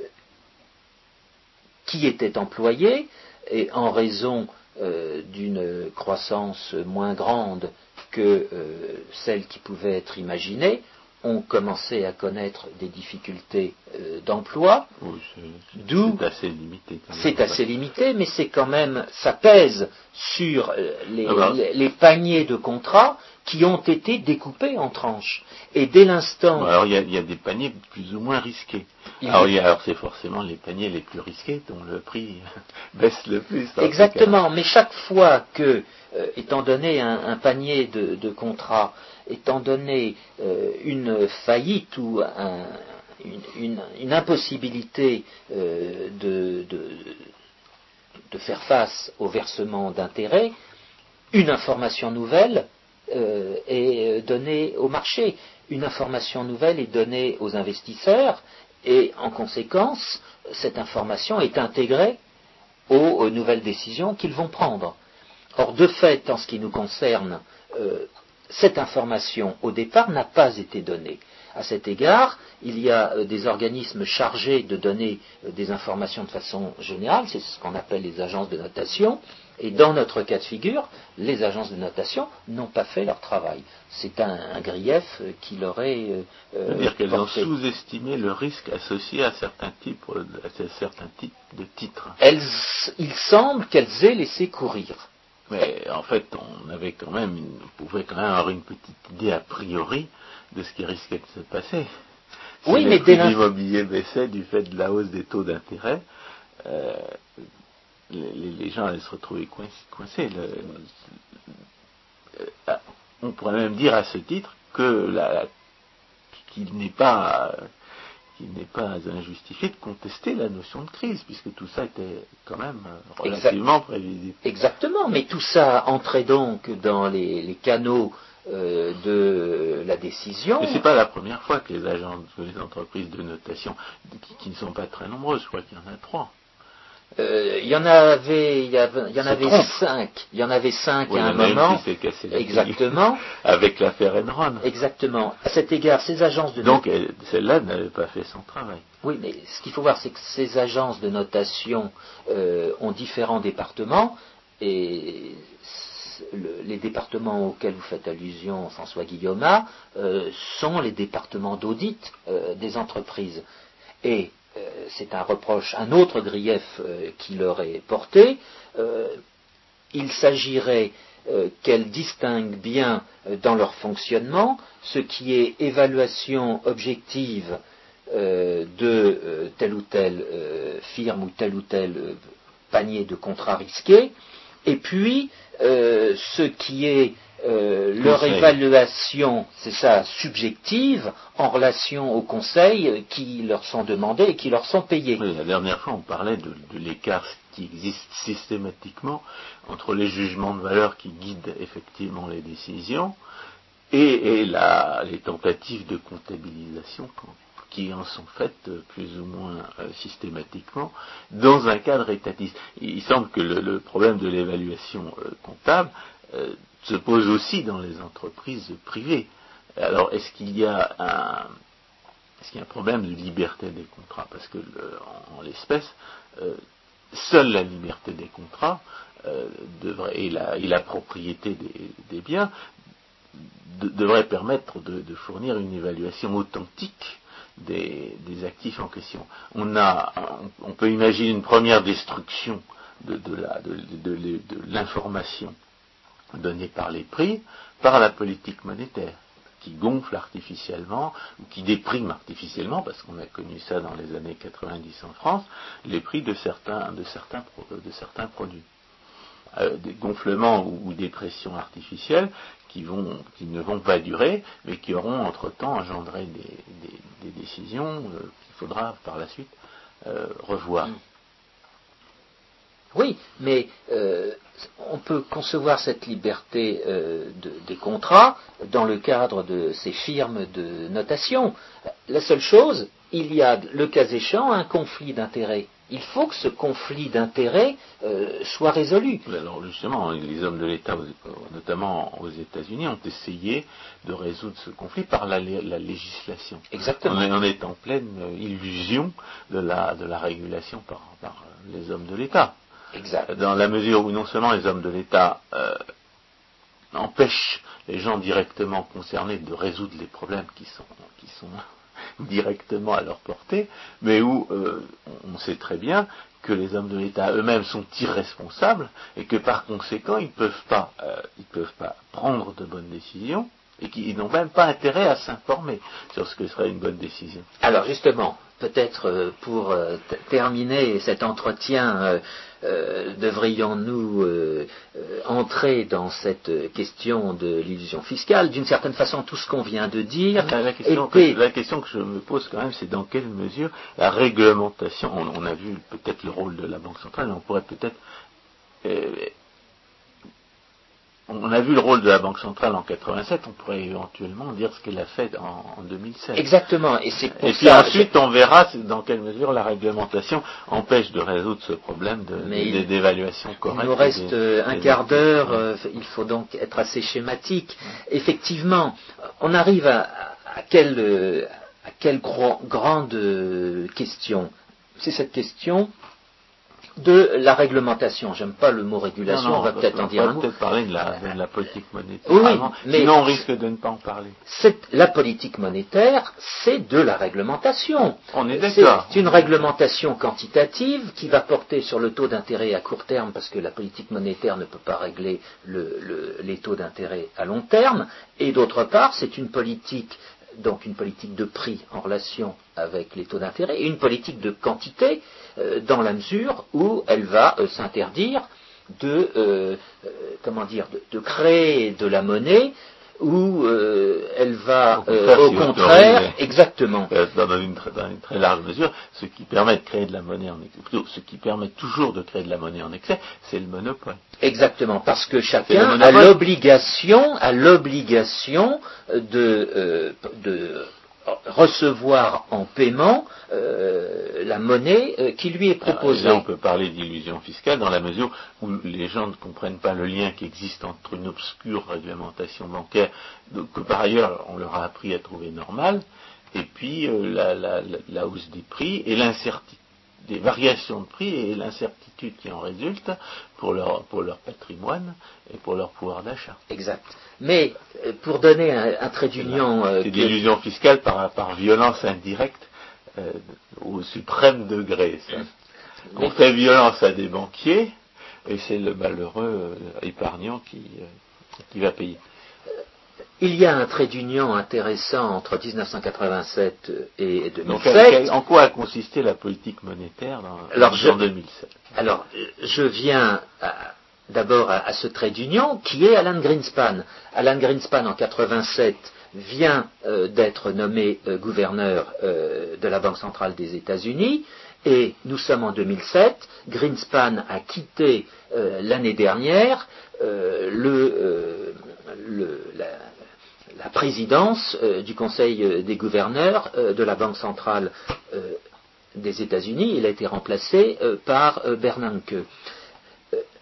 qui étaient employés, et en raison euh, d'une croissance moins grande que euh, celle qui pouvait être imaginée, ont commencé à connaître des difficultés euh, d'emploi. Oui, c'est- D'où- c'est assez limité. C'est assez limité, mais c'est quand même, ça pèse sur euh, les, Ah bah. les- les paniers de contrats qui ont été découpés en tranches. Et dès l'instant, Bon, alors il y, a, il y a des paniers plus ou moins risqués. Il alors, y a- c'est forcément les paniers les plus risqués dont le prix <laughs> baisse le plus. Exactement, mais chaque fois que, euh, étant donné un, un panier de, de contrats, étant donné euh, une faillite ou un- une, une- une impossibilité euh, de, de- de faire face au versement d'intérêts, une information nouvelle euh, est donnée au marché, une information nouvelle est donnée aux investisseurs et en conséquence, cette information est intégrée aux, aux nouvelles décisions qu'ils vont prendre. Or, de fait, en ce qui nous concerne, euh, cette information, au départ, n'a pas été donnée. À cet égard, il y a euh, des organismes chargés de donner euh, des informations de façon générale, c'est ce qu'on appelle les agences de notation, et dans notre cas de figure, les agences de notation n'ont pas fait leur travail. C'est un, un grief euh, qui leur est euh, C'est-à-dire qu'elles ont sous-estimé le risque associé à certains types, à certains types de titres. Elles- il semble qu'elles aient laissé courir. Mais en fait, on avait quand même, une- on pouvait quand même avoir une petite idée a priori de ce qui risquait de se passer. Si Oui, les mais l'immobilier baissaient du fait de la hausse des taux d'intérêt, euh, les, gens allaient se retrouver coin- coincés. Le- euh, ah, on pourrait même dire à ce titre que la- qu'il n'est pas qu'il n'est pas injustifié de contester la notion de crise, puisque tout ça était quand même Exact. relativement prévisible. Exactement, mais tout ça entrait donc dans les, les canaux euh, de la décision. Mais c'est pas la première fois que les agences, que les entreprises de notation, qui, qui ne sont pas très nombreuses, je crois qu'il y en a trois. Euh, Il y en avait, il y avait, il y en avait trompe. cinq. Il y en avait cinq Oui, à un moment. Exactement, Avec l'affaire Enron. exactement. À cet égard, ces agences de Donc elle- celle-là n'avait pas fait son travail. Oui, mais ce qu'il faut voir, c'est que ces agences de notation euh, ont différents départements et le- les départements auxquels vous faites allusion, François Guillaume, euh, sont les départements d'audit euh, des entreprises. Et euh, c'est un reproche, un autre grief qui leur est porté. il s'agirait qu'elles distinguent bien dans leur fonctionnement ce qui est évaluation objective de telle ou telle firme ou tel ou tel panier de contrats risqués, et puis euh, ce qui est euh, leur évaluation, c'est ça, subjective, en relation aux conseils qui leur sont demandés et qui leur sont payés. Oui, la dernière fois, on parlait de, de l'écart qui existe systématiquement entre les jugements de valeur qui guident effectivement les décisions et, et la- les tentatives de comptabilisation qui en sont faites euh, plus ou moins euh, systématiquement dans un cadre étatiste. Il semble que le, problème de l'évaluation euh, comptable se pose aussi dans les entreprises privées. Alors, est-ce qu'il y a un, est-ce qu'il y a un problème de liberté des contrats? Parce que en, l'espèce, seule la liberté des contrats et, la, propriété des, biens de- devrait permettre de fournir une évaluation authentique des, actifs en question. On, a, on, peut imaginer une première destruction de, l'information donnée par les prix par la politique monétaire qui gonfle artificiellement ou qui déprime artificiellement, parce qu'on a connu ça dans les années 90 en France, les prix de certains produits. Euh, des gonflements ou, des pressions artificielles qui, ne vont pas durer, mais qui auront entre-temps engendré des, décisions euh, qu'il faudra par la suite euh, revoir. Oui, mais on peut concevoir cette liberté de- des contrats dans le cadre de ces firmes de notation. La seule chose, il y a, le cas échéant, un conflit d'intérêts. Il faut que ce conflit d'intérêts euh, soit résolu. Alors justement, les hommes de l'État, aux- notamment aux États-Unis, ont essayé de résoudre ce conflit par la, lé- la législation. Exactement. On est, on est en pleine euh, illusion de la, de la régulation par, par, euh, les hommes de l'État. Exact. Dans la mesure où non seulement les hommes de l'État euh, empêchent les gens directement concernés de résoudre les problèmes qui sont, qui sont <laughs> directement à leur portée, mais où euh, on sait très bien que les hommes de l'État eux-mêmes sont irresponsables et que par conséquent ils peuvent pas, euh, peuvent pas prendre de bonnes décisions et qu'ils n'ont même pas intérêt à s'informer sur ce que serait une bonne décision. Alors justement, peut-être euh, pour terminer cet entretien, euh, devrions-nous euh, euh, entrer dans cette question de l'illusion fiscale? D'une certaine façon, tout ce qu'on vient de dire La, la question était- que, la question que je me pose quand même, c'est dans quelle mesure la réglementation, on, on a vu peut-être le rôle de la Banque centrale, on pourrait peut-être... on a vu le rôle de la Banque centrale en 87, on pourrait éventuellement dire ce qu'elle a fait en, en 2007. Exactement, et c'est pour Et puis ensuite, on verra dans quelle mesure la réglementation empêche de résoudre ce problème de- il- d'évaluation Il correcte. nous reste des- euh, un des- quart d'heure, euh, il faut donc être assez schématique. Effectivement, on arrive à, à quelle, euh, à quelle gro- grande question? C'est cette question de la réglementation. J'aime pas le mot régulation, Non, non, on va peut-être en dire un mot. peut-être parler de la, de la politique monétaire. Oui, avant, mais- Sinon, on risque de ne pas en parler. C'est- La politique monétaire, c'est de la réglementation. On est C'est d'accord. une réglementation quantitative qui va porter sur le taux d'intérêt à court terme parce que la politique monétaire ne peut pas régler le- le- les taux d'intérêt à long terme. Et d'autre part, c'est une politique, donc une politique de prix en relation avec les taux d'intérêt et une politique de quantité euh, dans la mesure où elle va euh, s'interdire de, euh, comment dire, de créer de la monnaie où euh, elle va, Au contraire, euh, au contraire, exactement, Euh, dans, une, très- dans une très large mesure, ce qui permet de créer de la monnaie en excès, plutôt, ce qui permet toujours de créer de la monnaie en excès, c'est le monopole. Exactement, parce que chacun a l'obligation, a l'obligation de, euh, de recevoir en paiement euh, la monnaie euh, qui lui est Alors, proposée. Là, on peut parler d'illusion fiscale dans la mesure où les gens ne comprennent pas le lien qui existe entre une obscure réglementation bancaire, que par ailleurs on leur a appris à trouver normale, et puis euh, la, la- la- la hausse des prix et l'incertitude des variations de prix et l'incertitude qui en résulte pour leur, pour leur patrimoine et pour leur pouvoir d'achat. Exact. Mais euh, pour donner un, un trait d'union, euh, C'est que- l'illusion fiscale par, par violence indirecte euh, au suprême degré. Ça. On fait violence à des banquiers et c'est le malheureux euh, épargnant qui, euh, qui va payer. Il y a un trait d'union intéressant entre 1987 et Donc, 2007. quel- en quoi a consisté la politique monétaire dans, Alors, en je- 2007 Alors, je viens d'abord à, à ce trait d'union qui est Alan Greenspan. Alan Greenspan en 87 vient euh, d'être nommé euh, gouverneur euh, de la Banque centrale des États-Unis et nous sommes en 2007. Greenspan a quitté l'année dernière le, le- la, la présidence euh, du Conseil euh, des gouverneurs euh, de la Banque centrale des États-Unis. Il a été remplacé par Bernanke.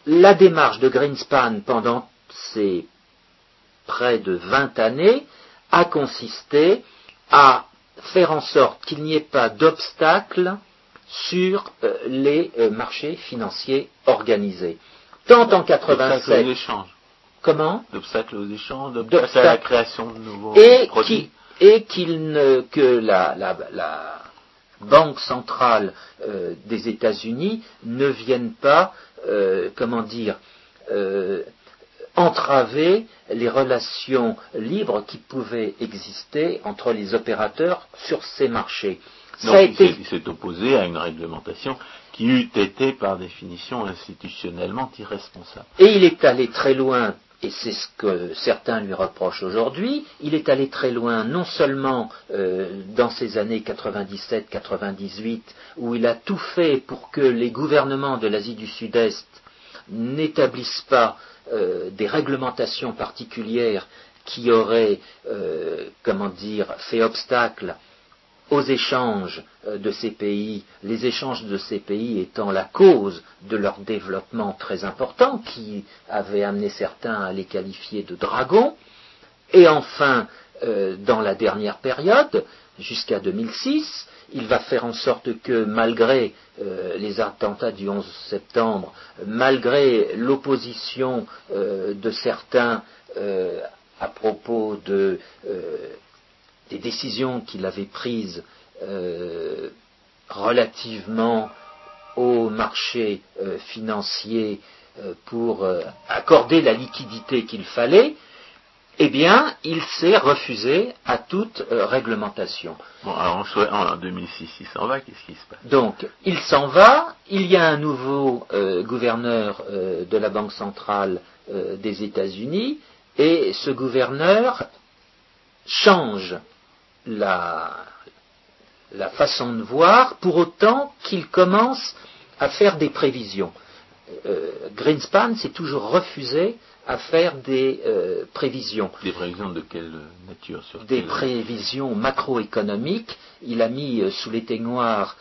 La démarche de Greenspan pendant ces près de 20 années a consisté à faire en sorte qu'il n'y ait pas d'obstacle sur les marchés financiers organisés. Tant en D'obstacles aux 87, échanges, comment d'obstacles aux échanges, d'obstacles à la création de nouveaux et produits. qui- et qu'il ne que la, la- la banque centrale euh, des États-Unis ne vienne pas, euh, comment dire, euh, entraver les relations libres qui pouvaient exister entre les opérateurs sur ces marchés. A il été s'est opposé à une réglementation qui eût été, par définition, institutionnellement irresponsable. Et il est allé très loin et c'est ce que certains lui reprochent aujourd'hui, il est allé très loin, non seulement euh, dans ces années 97-98, où il a tout fait pour que les gouvernements de l'Asie du Sud-Est n'établissent pas euh, des réglementations particulières qui auraient, euh, comment dire, fait obstacle aux échanges euh, de ces pays, les échanges de ces pays étant la cause de leur développement très important, qui avait amené certains à les qualifier de dragons, et enfin, euh, dans la dernière période, jusqu'à 2006, il va faire en sorte que malgré euh, les attentats du 11 septembre, malgré l'opposition de certains à propos de des décisions qu'il avait prises euh, relativement au marché euh, financier euh, pour accorder la liquidité qu'il fallait, eh bien, il s'est refusé à toute réglementation. Bon, alors en 2006, il s'en va, qu'est-ce qui se passe? Donc, il s'en va, il y a un nouveau gouverneur de la Banque centrale des États-Unis, et ce gouverneur change la, façon de voir, pour autant qu'il commence à faire des prévisions. Euh, Greenspan s'est toujours refusé à faire des euh, prévisions. Des prévisions de quelle nature Des prévisions macroéconomiques. Il a mis euh, sous l'éteignoir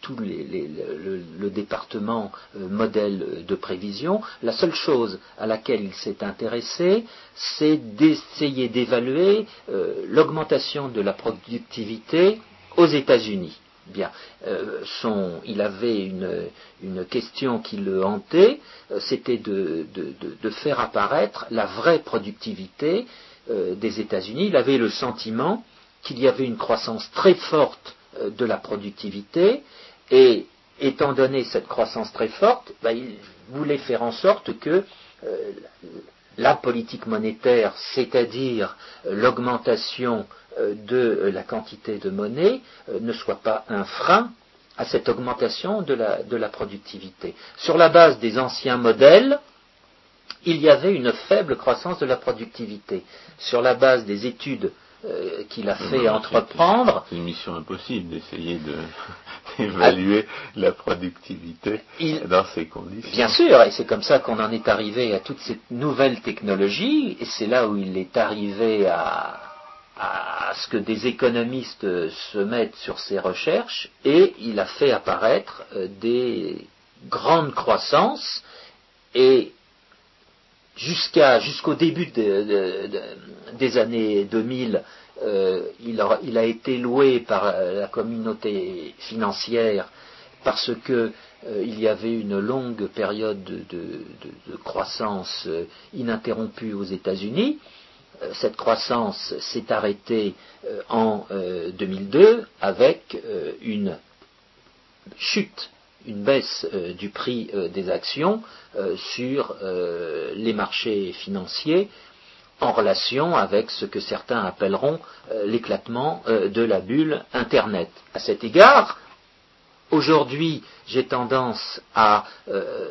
tout le, département modèle de prévision. La seule chose à laquelle il s'est intéressé, c'est d'essayer d'évaluer l'augmentation de la productivité aux États-Unis. Bien, euh, il avait une, question qui le hantait, euh, c'était de, faire apparaître la vraie productivité euh, des États-Unis. Il avait le sentiment qu'il y avait une croissance très forte de la productivité et étant donné cette croissance très forte, ben, il voulait faire en sorte que la politique monétaire, c'est-à-dire l'augmentation euh, de la quantité de monnaie euh, ne soit pas un frein à cette augmentation de la, productivité. Sur la base des anciens modèles, il y avait une faible croissance de la productivité. Sur la base des études euh, qu'il a fait entreprendre. C'est une mission impossible d'essayer d'évaluer <laughs> la productivité dans ces conditions. Bien sûr, et c'est comme ça qu'on en est arrivé à toutes ces nouvelles technologies, et c'est là où il est arrivé à, à ce que des économistes se mettent sur ces recherches et il a fait apparaître euh, des grandes croissances et jusqu'au début des années 2000 euh, il, a, été loué par la communauté financière parce que euh, il y avait une longue période de croissance ininterrompue aux États-Unis. Euh, cette croissance s'est arrêtée euh, en 2002 euh, avec une chute, une baisse du prix des actions sur les marchés financiers en relation avec ce que certains appelleront l'éclatement de la bulle Internet. À cet égard, Aujourd'hui, j'ai tendance à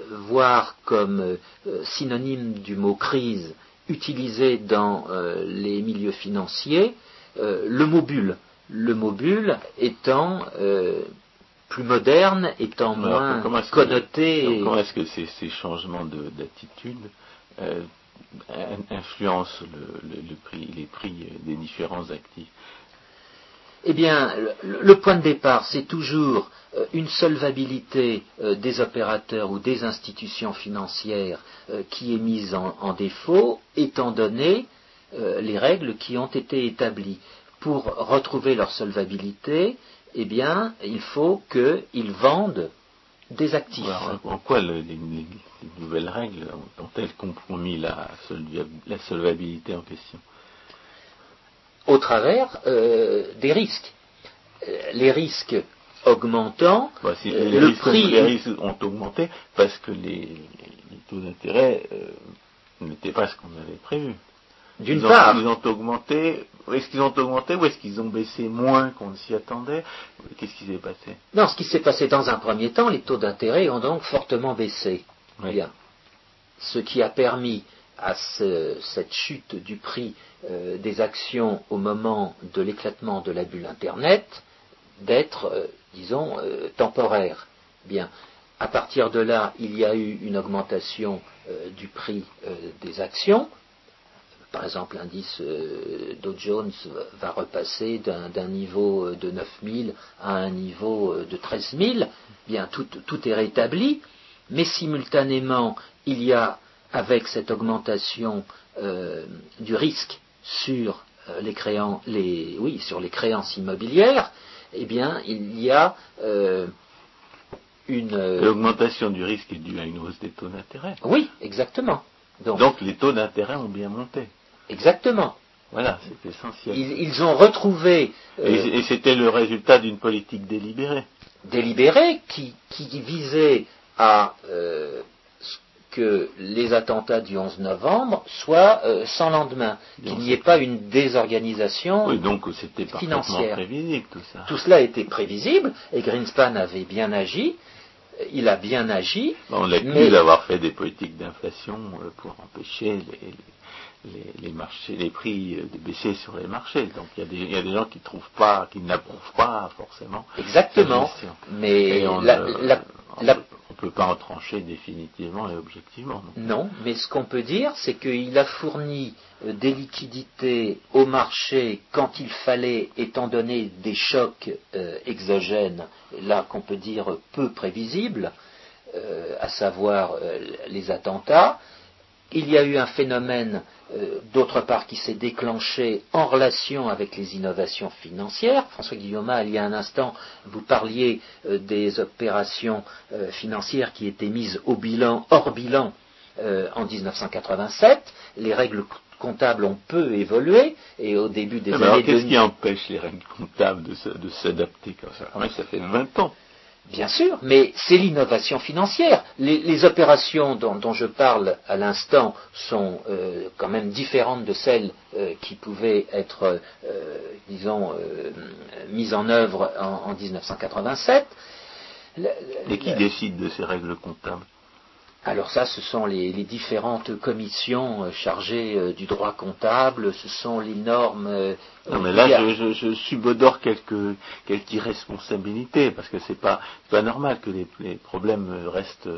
voir comme synonyme du mot crise utilisé dans euh, les milieux financiers euh, le mobile. Le mobile étant euh, plus moderne, étant moins connoté. comment est-ce que ces, changements d'attitude influencent le, prix, les prix des différents actifs? Eh bien, le point de départ, c'est toujours euh, une solvabilité euh, des opérateurs ou des institutions financières euh, qui est mise en, défaut, étant donné les règles qui ont été établies. Pour retrouver leur solvabilité, eh bien, il faut qu'ils vendent des actifs. en quoi les, nouvelles règles ont-elles compromis la, solvabilité en question? Au travers des risques. les risques augmentant, bah, euh, les, risques, les risques ont augmenté parce que les, taux d'intérêt euh, n'étaient pas ce qu'on avait prévu. D'une part. Ils ont augmenté. Est-ce qu'ils ont augmenté ou est-ce qu'ils ont baissé moins qu'on ne s'y attendait? Qu'est-ce qui s'est passé? Non, ce qui s'est passé dans un premier temps, les taux d'intérêt ont donc fortement baissé. Bien. Ce qui a permis à cette chute du prix des actions au moment de l'éclatement de la bulle Internet d'être, disons, temporaire. Bien, à partir de là, il y a eu une augmentation du prix des actions, par exemple, l'indice euh, Dow Jones va repasser d'un niveau euh, de 9000 à un niveau euh, de 13000. Bien, tout, est rétabli, mais simultanément, il y a, avec cette augmentation du risque sur les, les, oui, sur les créances immobilières, eh bien, il y a une. L'augmentation du risque est due à une hausse des taux d'intérêt. Oui, exactement. Donc les taux d'intérêt ont bien monté. Exactement. Voilà, c'est essentiel. Ils, ont retrouvé. Euh, et, c'était le résultat d'une politique délibérée. Délibérée qui, visait à euh, que les attentats du 11 novembre soient euh, sans lendemain, qu'il n'y ait pas une désorganisation oui, donc c'était financière. prévisible tout ça. Tout cela était prévisible et Greenspan avait bien agi. Il a bien agi. On l'accuse d'avoir fait des politiques d'inflation pour empêcher les, les, marchés, les prix de baisser sur les marchés. Donc il y, a des gens qui trouvent pas, qui n'approuvent pas forcément. Exactement. Mais on ne peut pas en trancher définitivement et objectivement. Non, mais ce qu'on peut dire, c'est qu'il a fourni euh, des liquidités au marché quand il fallait, étant donné des chocs euh, exogènes, là qu'on peut dire peu prévisibles, euh, à savoir les attentats. Il y a eu un phénomène euh, d'autre part qui s'est déclenché en relation avec les innovations financières. François Guillaume, il y a un instant, vous parliez euh, des opérations euh, financières qui étaient mises au bilan, hors bilan, en 1987. Les règles comptables ont peu évolué et au début des années. Qu'est-ce qui empêche les règles comptables de s'adapter comme ça? Ça fait 20 ans. Bien sûr, mais c'est l'innovation financière. Les, opérations dont, je parle à l'instant sont euh, quand même différentes de celles euh, qui pouvaient être, euh, disons, mises en œuvre en, en 1987. Et qui décide de ces règles comptables? Alors ça, ce sont les, différentes commissions euh, chargées euh, du droit comptable, ce sont les normes. Euh, non, mais là, je, je, subodore quelques, quelques irresponsabilités, parce que c'est pas, pas normal que les, problèmes restent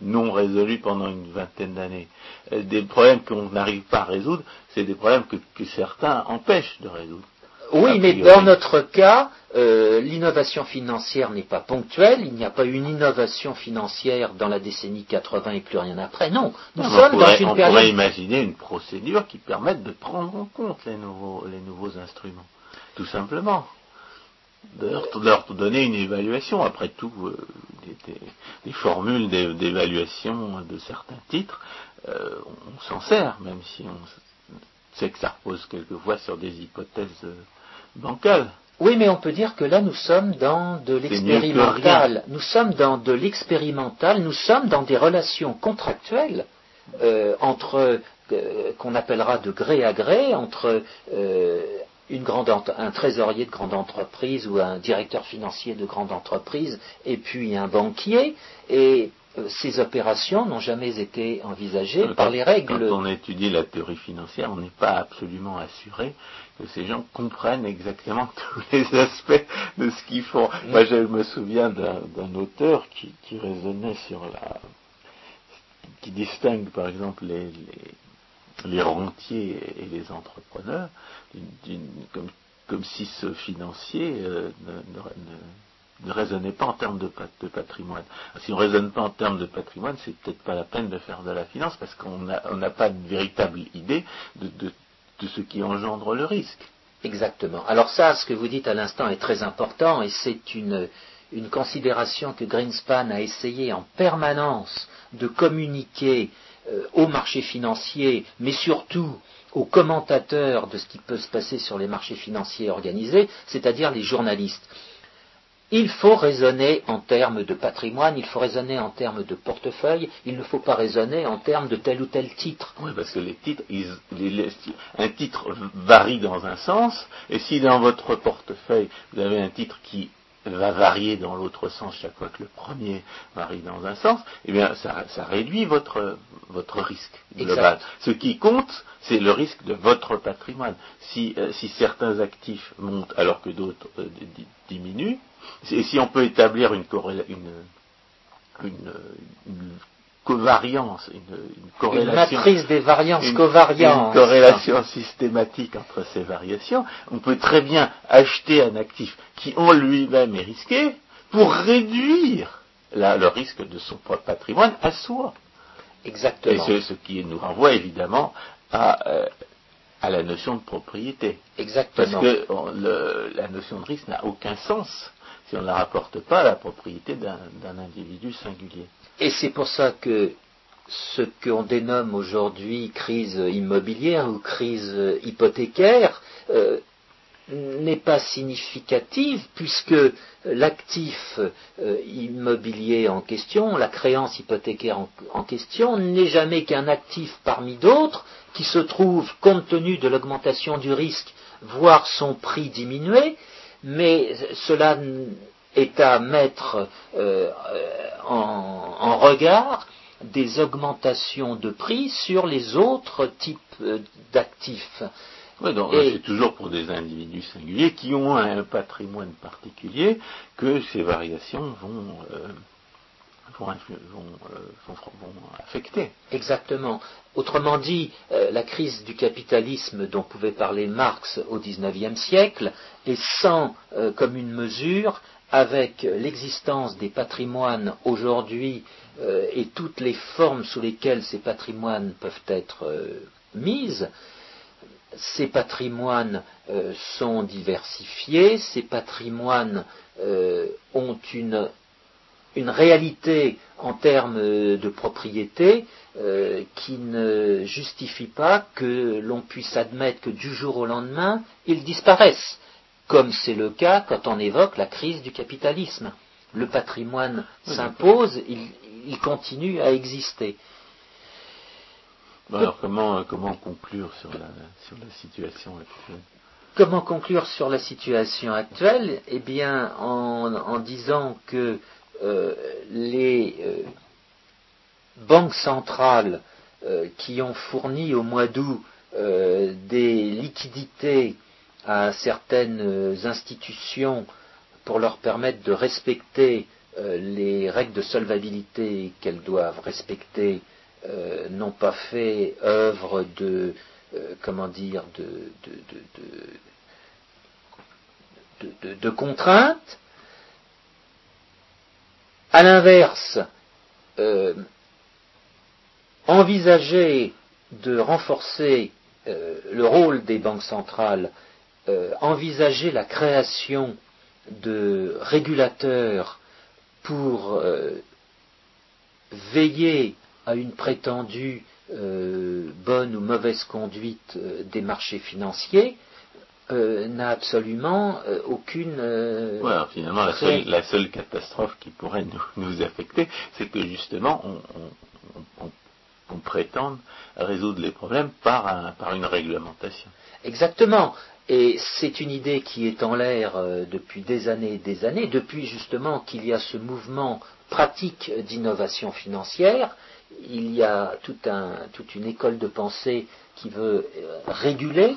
non résolus pendant une vingtaine d'années. Des problèmes qu'on n'arrive pas à résoudre, c'est des problèmes que certains empêchent de résoudre. Oui, mais dans notre cas, euh, l'innovation financière n'est pas ponctuelle, il n'y a pas une innovation financière dans la décennie 80 et plus rien après. Non, nous sommes on dans une on pourrait imaginer une procédure qui permette de prendre en compte les nouveaux, les nouveaux instruments, tout simplement. De leur, donner une évaluation. Après tout, euh, des, formules d'évaluation de certains titres, euh, on, s'en sert, même si on sait que ça repose quelquefois sur des hypothèses Oui, mais on peut dire que là, nous sommes dans de l'expérimental. Nous sommes dans de l'expérimental. Nous sommes dans des relations contractuelles euh, entre euh, qu'on appellera de gré à gré entre euh, une grande, un trésorier de grande entreprise ou un directeur financier de grande entreprise et puis un banquier. Et ces opérations n'ont jamais été envisagées par les règles. Quand on étudie la théorie financière, on n'est pas absolument assuré que ces gens comprennent exactement <laughs> tous les aspects de ce qu'ils font. Moi, je me souviens d'un auteur qui, raisonnait sur la. qui distingue, par exemple, les, les, rentiers et les entrepreneurs, comme, si ce financier euh, ne, raisonnait pas en termes de, patrimoine. Si on ne raisonne pas en termes de patrimoine, c'est peut-être pas la peine de faire de la finance parce qu'on n'a pas une véritable idée de de ce qui engendre le risque. Exactement. Alors ça, ce que vous dites à l'instant est très important et c'est une, considération que Greenspan a essayé en permanence de communiquer euh, aux marchés financiers, mais surtout aux commentateurs de ce qui peut se passer sur les marchés financiers organisés, c'est-à-dire les journalistes. Il faut raisonner en termes de patrimoine, il faut raisonner en termes de portefeuille, il ne faut pas raisonner en termes de tel ou tel titre. Oui, parce que les titres, un titre varie dans un sens, et si dans votre portefeuille vous avez un titre qui va varier dans l'autre sens chaque fois que le premier varie dans un sens, eh bien, ça, ça réduit votre, votre risque global. Exact. Ce qui compte, c'est le risque de votre patrimoine. Si, euh, si certains actifs montent alors que d'autres euh, di- diminuent, et si on peut établir une, corréla- une, une, une covariance, une, une Une corrélation matrice des variances une- corrélation systématique entre ces variations. On peut très bien acheter un actif qui en lui-même est risqué pour réduire la- le risque de son propre patrimoine à soi. Et Exactement. c'est ce qui nous renvoie évidemment à, euh, à la notion de propriété. Parce Exactement. que on- le- la notion de risque n'a aucun sens si on ne la rapporte pas à la propriété d'un individu singulier. Et c'est pour ça que ce qu'on dénomme aujourd'hui crise immobilière ou crise hypothécaire euh, n'est pas significative puisque l'actif euh, immobilier en question, la créance hypothécaire en, en question, n'est jamais qu'un actif parmi d'autres qui se trouve, compte tenu de l'augmentation du risque, voir son prix diminuer, mais cela est à mettre euh, en, en regard des augmentations de prix sur les autres types euh, d'actifs. Oui, donc c'est toujours pour des individus singuliers qui ont un patrimoine particulier que ces variations vont, euh, euh, vont- affecter. Exactement. Autrement dit, euh, la crise du capitalisme dont pouvait parler Marx au XIXe siècle est sans euh, commune mesure avec l'existence des patrimoines aujourd'hui et toutes les formes sous lesquelles ces patrimoines peuvent être mises. Ces patrimoines sont diversifiés, ces patrimoines ont une une réalité en termes de propriété euh, qui ne justifie pas que l'on puisse admettre que du jour au lendemain, ils disparaissent, comme c'est le cas quand on évoque la crise du capitalisme. Le patrimoine Oui, s'impose, il, il continue à exister. Bon, alors comment, euh, comment conclure sur la, sur la situation actuelle? Comment conclure sur la situation actuelle? Eh bien, en, en disant que les euh, banques centrales euh, qui ont fourni au mois d'août euh, des liquidités à certaines euh, institutions pour leur permettre de respecter euh, les règles de solvabilité qu'elles doivent respecter euh, n'ont pas fait œuvre de euh, comment dire de, de, de, de contraintes. À l'inverse, euh, envisager de renforcer euh, le rôle des banques centrales, euh, envisager la création de régulateurs pour veiller à une prétendue bonne ou mauvaise conduite des marchés financiers euh, n'a absolument euh, aucune. euh, Ouais, alors finalement, la seule, la seule catastrophe qui pourrait nous, <laughs> nous affecter, c'est que justement, on, on- on- on- on prétende résoudre les problèmes par, un- par une réglementation. Exactement. Et c'est une idée qui est en l'air depuis des années et des années, depuis justement qu'il y a ce mouvement pratique d'innovation financière. Il y a tout un- toute une école de pensée qui veut réguler,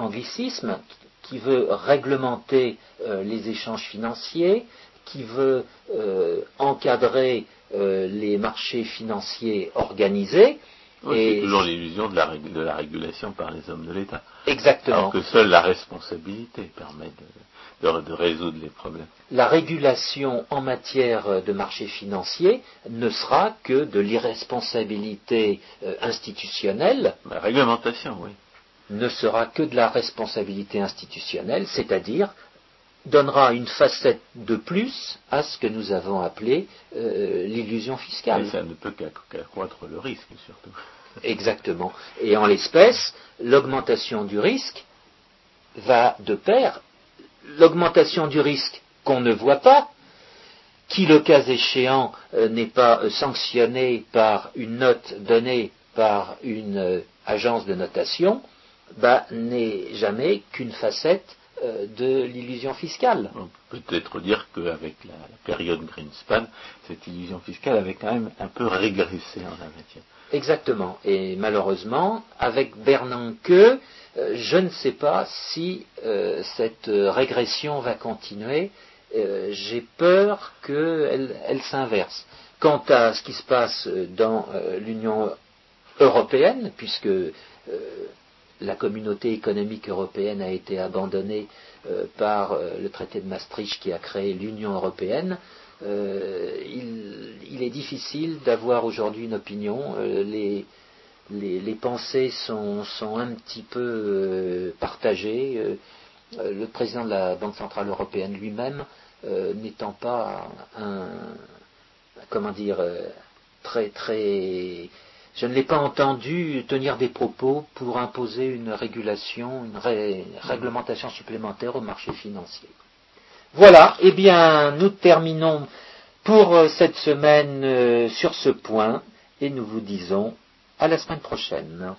anglicisme, qui veut réglementer euh, les échanges financiers, qui veut euh, encadrer euh, les marchés financiers organisés. Oui, Et- C'est toujours l'illusion de la, rég- de la régulation par les hommes de l'État. Exactement. Alors que seule la responsabilité permet de, de- de résoudre les problèmes. la régulation en matière de marché financier ne sera que de l'irresponsabilité institutionnelle, La réglementation, oui. Ne sera que de la responsabilité institutionnelle, c'est-à-dire donnera une facette de plus à ce que nous avons appelé euh, l'illusion fiscale. Mais ça ne peut qu'ac- qu'accroître le risque, surtout. <laughs> Exactement. Et en l'espèce, l'augmentation du risque va de pair. L'augmentation du risque qu'on ne voit pas, qui le cas échéant euh, n'est pas euh, sanctionné par une note donnée par une agence de notation, bah, n'est jamais qu'une facette de l'illusion fiscale. On peut peut-être dire qu'avec la, période Greenspan, cette illusion fiscale avait quand même un peu régressé en la matière. Exactement. Et malheureusement, avec Bernanke, je ne sais pas si cette régression va continuer. J'ai peur qu'elle s'inverse. Quant à ce qui se passe dans l'Union européenne, puisque la communauté économique européenne a été abandonnée euh, par euh, le traité de Maastricht qui a créé l'Union européenne, euh, il, est difficile d'avoir aujourd'hui une opinion. Les, pensées sont, un petit peu partagées. le président de la Banque centrale européenne lui-même, n'étant pas un, comment dire, très très je ne l'ai pas entendu tenir des propos pour imposer une régulation, une réglementation supplémentaire au marché financier. Voilà, eh bien, nous terminons pour euh, cette semaine euh, sur ce point et nous vous disons à la semaine prochaine.